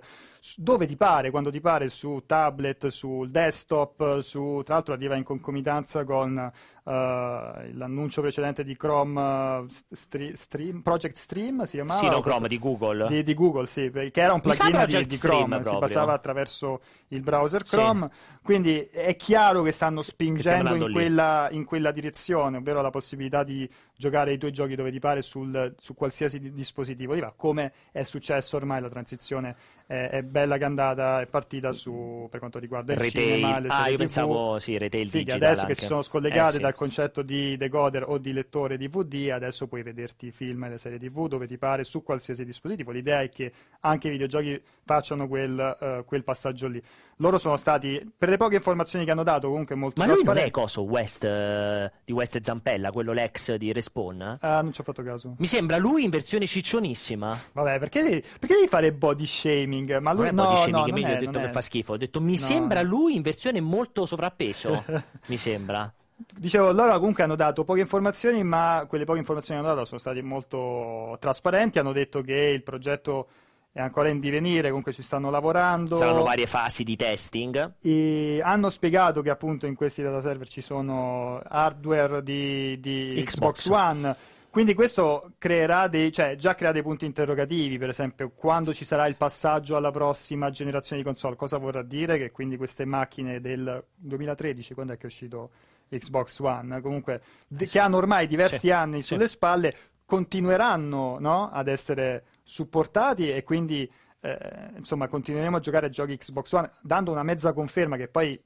dove ti pare, quando ti pare, su tablet, sul desktop, su, tra l'altro arriva in concomitanza con l'annuncio precedente di Chrome eh, Stre- Stream, Project Stream si chiamava? sì, no, Chrome di Google. di, di Google, sì, che era un plugin di, di Chrome, si passava attraverso il browser Sì. Chrome, quindi è chiaro che stanno spingendo andando in quella, in quella direzione, ovvero la possibilità di giocare i tuoi giochi dove ti pare sul- su qualsiasi di- dispositivo come è successo ormai la transizione è, è bella che è andata, è partita su, per quanto riguarda il Retail. cinema, le ah, serie io TV. pensavo, sì, retail Sì, che digital adesso che anche. si sono scollegate Eh, sì. dal concetto di decoder o di lettore DVD, adesso puoi vederti i film e le serie TV dove ti pare su qualsiasi dispositivo. L'idea è che anche i videogiochi facciano quel, eh, quel passaggio lì. Loro sono stati, per le poche informazioni che hanno dato, comunque molto Ma lui non è coso West eh, di West Zampella, quello l'ex di Respawn? Ah, non ci ho fatto caso. Mi sembra lui in versione ciccionissima. Vabbè, perché devi, perché devi fare body shaming? Ma lui non è no, body shaming, no, mica è, ho detto che fa schifo. Ho detto mi No. sembra lui in versione molto sovrappeso. mi sembra. Dicevo, loro comunque hanno dato poche informazioni, ma quelle poche informazioni che hanno dato sono state molto trasparenti. Hanno detto che il progetto è ancora in divenire, comunque ci stanno lavorando. Saranno varie fasi di testing. E hanno spiegato che appunto in questi data server ci sono hardware di, di Xbox. Xbox One. Quindi questo creerà dei, cioè già crea dei punti interrogativi, per esempio, quando ci sarà il passaggio alla prossima generazione di console, cosa vorrà dire che quindi queste macchine del 2013, quando è che è uscito Xbox One, comunque che hanno ormai diversi sì, anni sì. sulle spalle, continueranno no, ad essere supportati e quindi eh, insomma continueremo a giocare a giochi Xbox One dando una mezza conferma che poi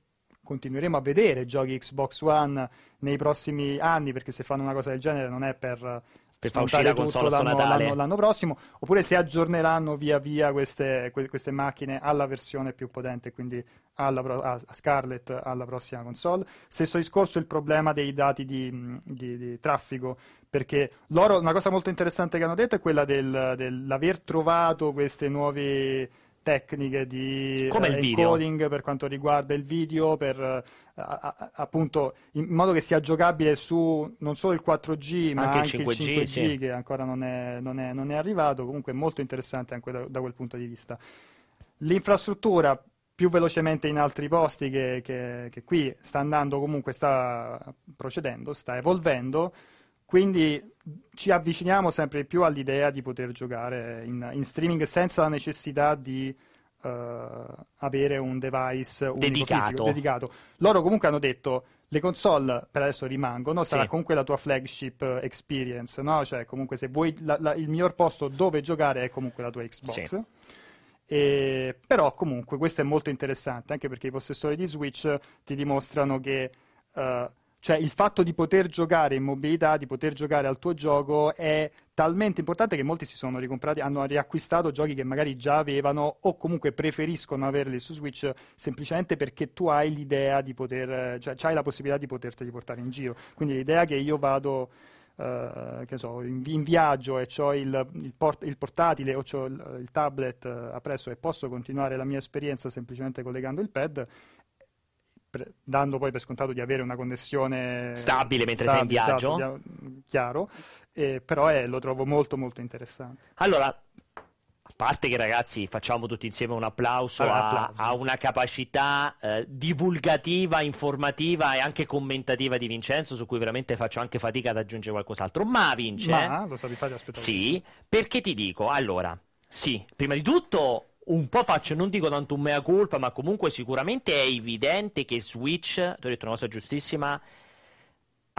continueremo a vedere giochi Xbox One nei prossimi anni perché se fanno una cosa del genere non è per per far uscire la console l'anno, l'anno, l'anno, prossimo, oppure se aggiorneranno via via queste, queste macchine alla versione più potente, quindi alla, a Scarlett alla prossima console. Stesso discorso il problema dei dati di, di, di traffico, perché loro, una cosa molto interessante che hanno detto è quella del, dell'aver trovato queste nuove tecniche di uh, encoding per quanto riguarda il video, per, uh, appunto in modo che sia giocabile su non solo il 4G ma anche, anche il 5G, il 5G sì. che ancora non è, non, è, non è, arrivato, comunque molto interessante anche da, da, quel punto di vista. L'infrastruttura più velocemente in altri posti che, che, che qui sta andando comunque, sta procedendo, sta evolvendo quindi ci avviciniamo sempre più all'idea di poter giocare in, in streaming senza la necessità di uh, avere un device dedicato. Fisico, dedicato. Loro comunque hanno detto le console per adesso rimangono, sarà sì. comunque la tua flagship experience, no? Cioè comunque se vuoi la, la, il miglior posto dove giocare è comunque la tua Xbox. Sì. E, però comunque questo è molto interessante anche perché i possessori di Switch ti dimostrano che uh, cioè il fatto di poter giocare in mobilità, di poter giocare al tuo gioco è talmente importante che molti si sono ricomprati, hanno riacquistato giochi che magari già avevano o comunque preferiscono averli su Switch semplicemente perché tu hai l'idea di poter, cioè hai la possibilità di poterteli portare in giro. Quindi l'idea che io vado Uh, che so, in, in, viaggio e ho il, il, port- il, portatile o ho il, il tablet uh, appresso e posso continuare la mia esperienza semplicemente collegando il pad pre- dando poi per scontato di avere una connessione stabile mentre stabile, sei in viaggio. Esatto, chiaro, eh, però è, lo trovo molto molto interessante. Allora, parte che ragazzi facciamo tutti insieme un applauso, allora, a, applauso. a, una capacità eh, divulgativa, informativa e anche commentativa di Vincenzo su cui veramente faccio anche fatica ad aggiungere qualcos'altro. Ma Vince... Ma, lo sapevi fare, Sì, perché ti dico, allora, sì, prima di tutto un po' faccio, non dico tanto un mea culpa, ma comunque sicuramente è evidente che Switch, ti ho detto una cosa giustissima,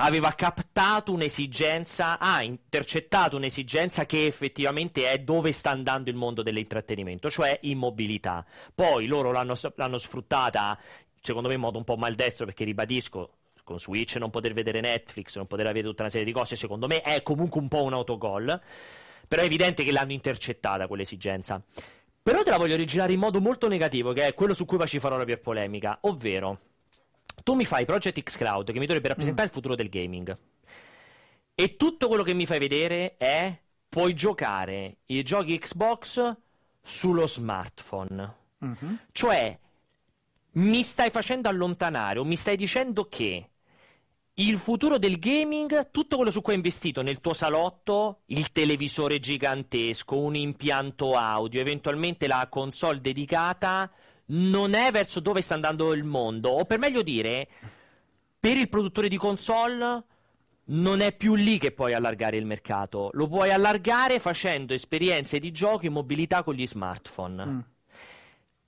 aveva captato un'esigenza, ha intercettato un'esigenza che effettivamente è dove sta andando il mondo dell'intrattenimento, cioè in mobilità. Poi loro l'hanno, l'hanno sfruttata, secondo me in modo un po' maldestro, perché ribadisco, con Switch non poter vedere Netflix, non poter avere tutta una serie di cose, secondo me è comunque un po' un autogol, però è evidente che l'hanno intercettata quell'esigenza. Però te la voglio rigirare in modo molto negativo, che è quello su cui poi ci farò la più polemica, ovvero tu mi fai Project X Cloud che mi dovrebbe rappresentare mm. il futuro del gaming. E tutto quello che mi fai vedere è puoi giocare i giochi Xbox sullo smartphone. Mm-hmm. Cioè mi stai facendo allontanare o mi stai dicendo che il futuro del gaming, tutto quello su cui hai investito nel tuo salotto, il televisore gigantesco, un impianto audio, eventualmente la console dedicata, non è verso dove sta andando il mondo, o per meglio dire, per il produttore di console non è più lì che puoi allargare il mercato, lo puoi allargare facendo esperienze di gioco in mobilità con gli smartphone. Mm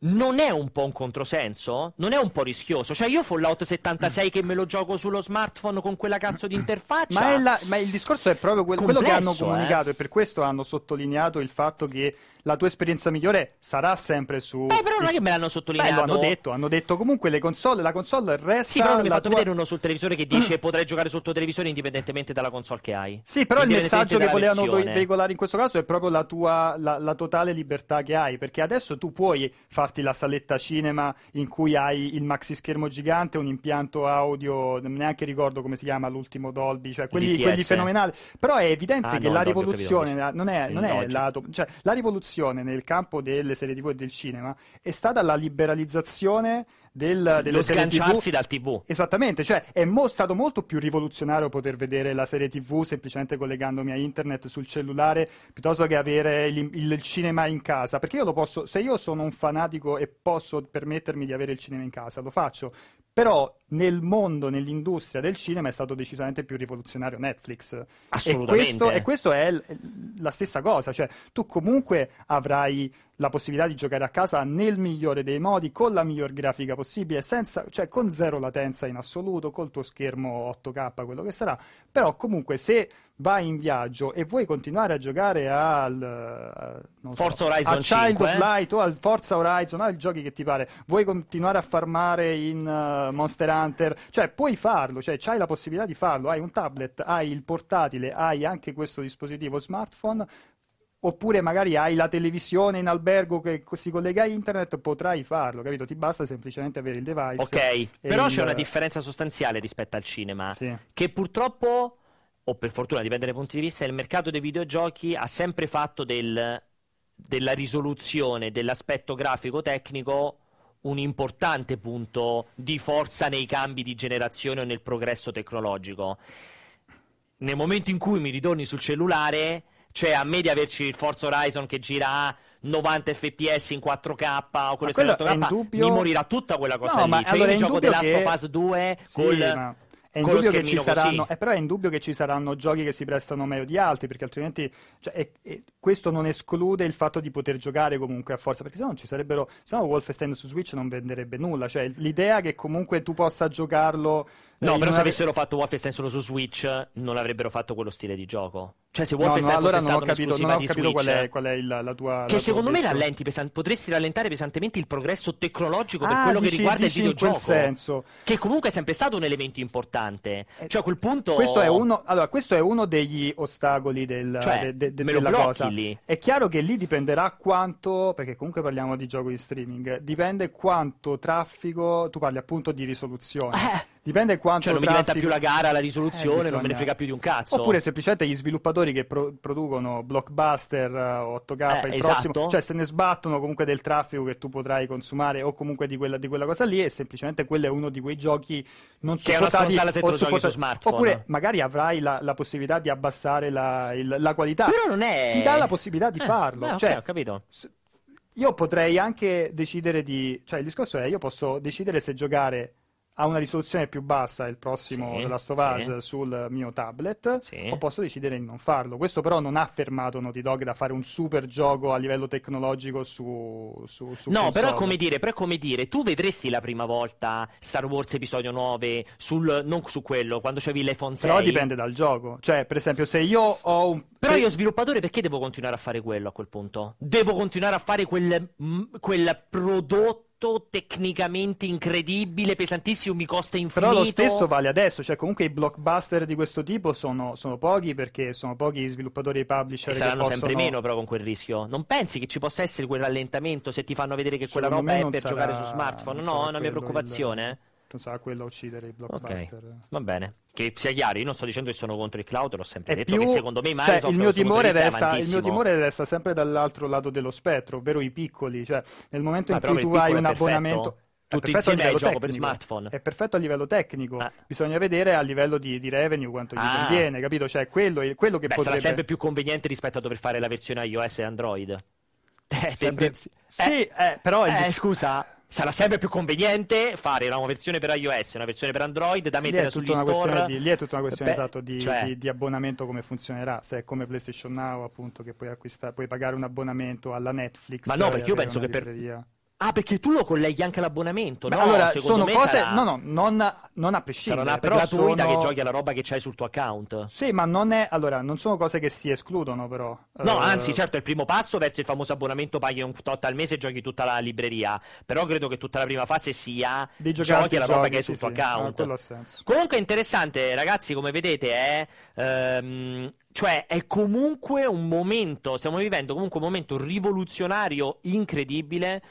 non è un po' un controsenso? Non è un po' rischioso? Cioè, io Fallout 76 che me lo gioco sullo smartphone con quella cazzo di interfaccia. Ma, la, ma il discorso è proprio quel, Complesso, quello che hanno comunicato, eh? e per questo hanno sottolineato il fatto che la tua esperienza migliore sarà sempre su. Beh, però non è che me l'hanno sottolineato. Beh, lo hanno detto, hanno detto comunque le console, la console resta. Sì, però non mi hai fatto tua... vedere uno sul televisore che dice potrai giocare sul tuo televisore indipendentemente dalla console che hai. Sì, però il messaggio che volevano versione. veicolare in questo caso è proprio la tua la, la, totale libertà che hai. Perché adesso tu puoi farti la saletta cinema in cui hai il maxi schermo gigante, un impianto audio, neanche ricordo come si chiama l'ultimo Dolby, cioè quelli, quelli fenomenali. Però è evidente ah, che no, la rivoluzione non è, non è, la, cioè, la rivoluzione rivoluzione nel campo delle serie TV e del cinema è stata la liberalizzazione del, delle Lo serie sganciarsi TV. dal TV. Esattamente, cioè è mo- stato molto più rivoluzionario poter vedere la serie TV semplicemente collegandomi a internet sul cellulare piuttosto che avere il, il cinema in casa. Perché io lo posso, se io sono un fanatico e posso permettermi di avere il cinema in casa, lo faccio. Però nel mondo, nell'industria del cinema è stato decisamente più rivoluzionario Netflix. Assolutamente. E questo, e questo è l- la stessa cosa, cioè tu comunque avrai la possibilità di giocare a casa nel migliore dei modi, con la miglior grafica possibile, senza, cioè con zero latenza in assoluto, col tuo schermo 8K, quello che sarà. Però comunque se vai in viaggio e vuoi continuare a giocare al non so, Forza Horizon a Child 5, of eh? Light o al Forza Horizon, ai giochi che ti pare, vuoi continuare a farmare in eh, Monster Hunter, cioè puoi farlo, cioè hai la possibilità di farlo, hai un tablet, hai il portatile, hai anche questo dispositivo smartphone. Oppure magari hai la televisione in albergo che si collega a internet, potrai farlo, capito? Ti basta semplicemente avere il device. Ok, però il- c'è una differenza sostanziale rispetto al cinema. Sì. Che purtroppo, o per fortuna, dipende dai punti di vista, il mercato dei videogiochi ha sempre fatto del- della risoluzione dell'aspetto grafico tecnico un importante punto di forza nei cambi di generazione o nel progresso tecnologico. Nel momento in cui mi ritorni sul cellulare, cioè a me di averci il Forza Horizon che gira a 90 fps in 4K o quello in 8K, è indubbio- mi morirà tutta quella cosa No, lì. ma Cioè, allora io mi gioco The Last che- of Us 2 Sì, col, ma è indubbio che ci saranno, eh, però è indubbio che ci saranno giochi che si prestano meglio di altri, perché altrimenti cioè, è- è- questo non esclude il fatto di poter giocare comunque a forza, perché se no non ci sarebbero, se no Wolfenstein su Switch non venderebbe nulla, cioè l'idea che comunque tu possa giocarlo No, però se una- avessero fatto Wolfenstein solo su Switch, non avrebbero fatto quello stile di gioco. Cioè, se No, no, Wolfenstein allora non ho capito, non ho capito qual è, qual è il- la tua la che tua secondo me obiezione. rallenti pesan- potresti rallentare pesantemente il progresso tecnologico per Ah, quello dici- che riguarda il videogioco. senso. Che comunque è sempre stato un elemento importante. Cioè, a quel punto. Questo è uno, allora, questo è uno degli ostacoli del, Cioè, de- de- de- me della cosa. lì. È chiaro che lì dipenderà quanto, perché comunque parliamo di gioco di streaming, dipende quanto traffico, tu parli appunto di risoluzione, Eh. Dipende quanto Cioè, non mi diventa traffico... più la gara, la risoluzione, Eh, non me ne frega più di un cazzo. Oppure semplicemente gli sviluppatori che pro- producono blockbuster eh, 8K, Eh, il esatto. prossimo, cioè se ne sbattono comunque del traffico che tu potrai consumare o comunque di quella, di quella cosa lì e semplicemente quello è uno di quei giochi non Che è una supportati se o su supportati- smartphone. Oppure magari avrai la, la possibilità di abbassare la, il- la qualità. Però non è. Ti dà la possibilità di Eh, farlo. ok, Cioè, ho capito. io potrei anche decidere di. Cioè, il discorso è: io posso decidere se giocare a una risoluzione più bassa il prossimo Sì, The Last of Us sì. sul mio tablet, Sì. o posso decidere di non farlo. Questo, però, non ha fermato Naughty Dog da fare un super gioco a livello tecnologico su. su, su No, però è console. come dire, però come dire, tu vedresti la prima volta Star Wars episodio 9 sul non su quello, quando c'avevi l'iPhone 6. Però dipende dal gioco. Cioè, per esempio, se io ho un. Però io sviluppatore perché devo continuare a fare quello a quel punto? Devo continuare a fare quel, quel prodotto tecnicamente incredibile, pesantissimo, mi costa infinito. Però lo stesso vale adesso, cioè comunque i blockbuster di questo tipo sono, sono pochi perché sono pochi gli sviluppatori e i publisher E saranno possono... sempre meno però con quel rischio. Non pensi che ci possa essere quel rallentamento se ti fanno vedere che quella Secondo roba è per sarà- giocare su smartphone? non No, è una mia preoccupazione. il- Non sarà quello a uccidere i blockbuster. va bene. Che sia chiaro, io non sto dicendo che sono contro il cloud, l'ho sempre È detto più, che secondo me cioè, Microsoft il, mio timore è resta, il mio timore resta sempre dall'altro lato dello spettro, ovvero i piccoli. Cioè, nel momento Ma in cui tu hai un è perfetto. abbonamento... è Tutti insieme livello gioco per smartphone. È perfetto a livello tecnico. Ah. Bisogna vedere a livello di, di revenue quanto gli Ah. conviene, capito? Cioè, quello, quello che Beh, potrebbe... sarà sempre più conveniente rispetto a dover fare la versione iOS e Android. Eh, Sempre- tendenzi- Sì, eh, però eh, scusa, sarà sempre più conveniente fare una versione per iOS e una versione per Android da mettere sugli store. di, lì è tutta una questione Beh, esatto, di, cioè- di- di abbonamento come funzionerà. Se è come PlayStation Now, appunto, che puoi acquistare, puoi pagare un abbonamento alla Netflix. Ma no, perché io penso che per-. Ah, perché tu lo colleghi anche all'abbonamento, Beh, no? allora, sono cose. sarà, No, no, non, non a sarà prescindere. un'app però gratuita sono- che giochi alla roba che c'hai sul tuo account. Sì, ma non è. Allora, non sono cose che si escludono, però. No, Eh, anzi, certo, è il primo passo verso il famoso abbonamento paghi un tot al mese e giochi tutta la libreria. Però credo che tutta la prima fase sia Di giochi alla roba giochi, che sì, sul tuo sì, account. senso. Comunque è interessante, ragazzi, come vedete, è, ehm, cioè, è comunque un momento, stiamo vivendo comunque un momento rivoluzionario incredibile.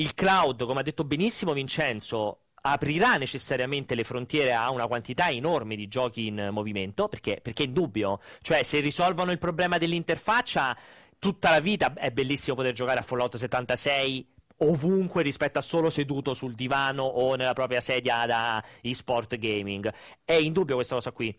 Il cloud, come ha detto benissimo Vincenzo, aprirà necessariamente le frontiere a una quantità enorme di giochi in movimento, perché, perché è indubbio. Cioè, se risolvono il problema dell'interfaccia tutta la vita è bellissimo poter giocare a Fallout 76 ovunque rispetto a solo seduto sul divano o nella propria sedia da eSport gaming. È indubbio questa cosa qui.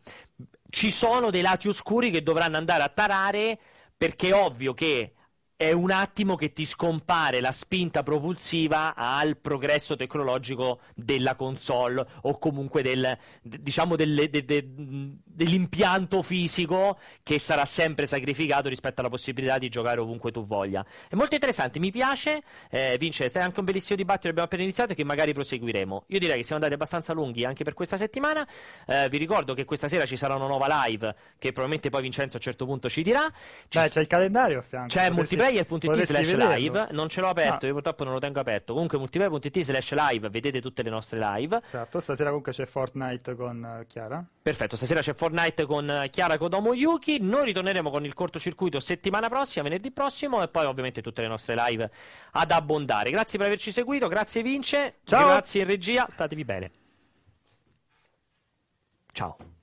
Ci sono dei lati oscuri che dovranno andare a tarare perché è ovvio che è un attimo che ti scompare la spinta propulsiva al progresso tecnologico della console o comunque del, diciamo del, de, de, dell'impianto fisico che sarà sempre sacrificato rispetto alla possibilità di giocare ovunque tu voglia. È molto interessante, mi piace. Eh, Vince, è anche un bellissimo dibattito che abbiamo appena iniziato e che magari proseguiremo. Io direi che siamo andati abbastanza lunghi anche per questa settimana. Eh, vi ricordo che questa sera ci sarà una nuova live che probabilmente poi Vincenzo a un certo punto ci dirà. Ci Beh, c'è il calendario a fianco. C'è multiplayer multiplayer.it slash live, non ce l'ho aperto, no. io purtroppo non lo tengo aperto. Comunque multiplayer.it slash live, vedete tutte le nostre live. Esatto, stasera comunque c'è Fortnite con uh, Chiara. Perfetto, stasera c'è Fortnite con uh, Chiara Kodomo Yuki. Noi ritorneremo con il cortocircuito settimana prossima, venerdì prossimo, e poi ovviamente tutte le nostre live ad abbondare. Grazie per averci seguito, grazie Vince, Ciao. grazie in regia, statevi bene. Ciao.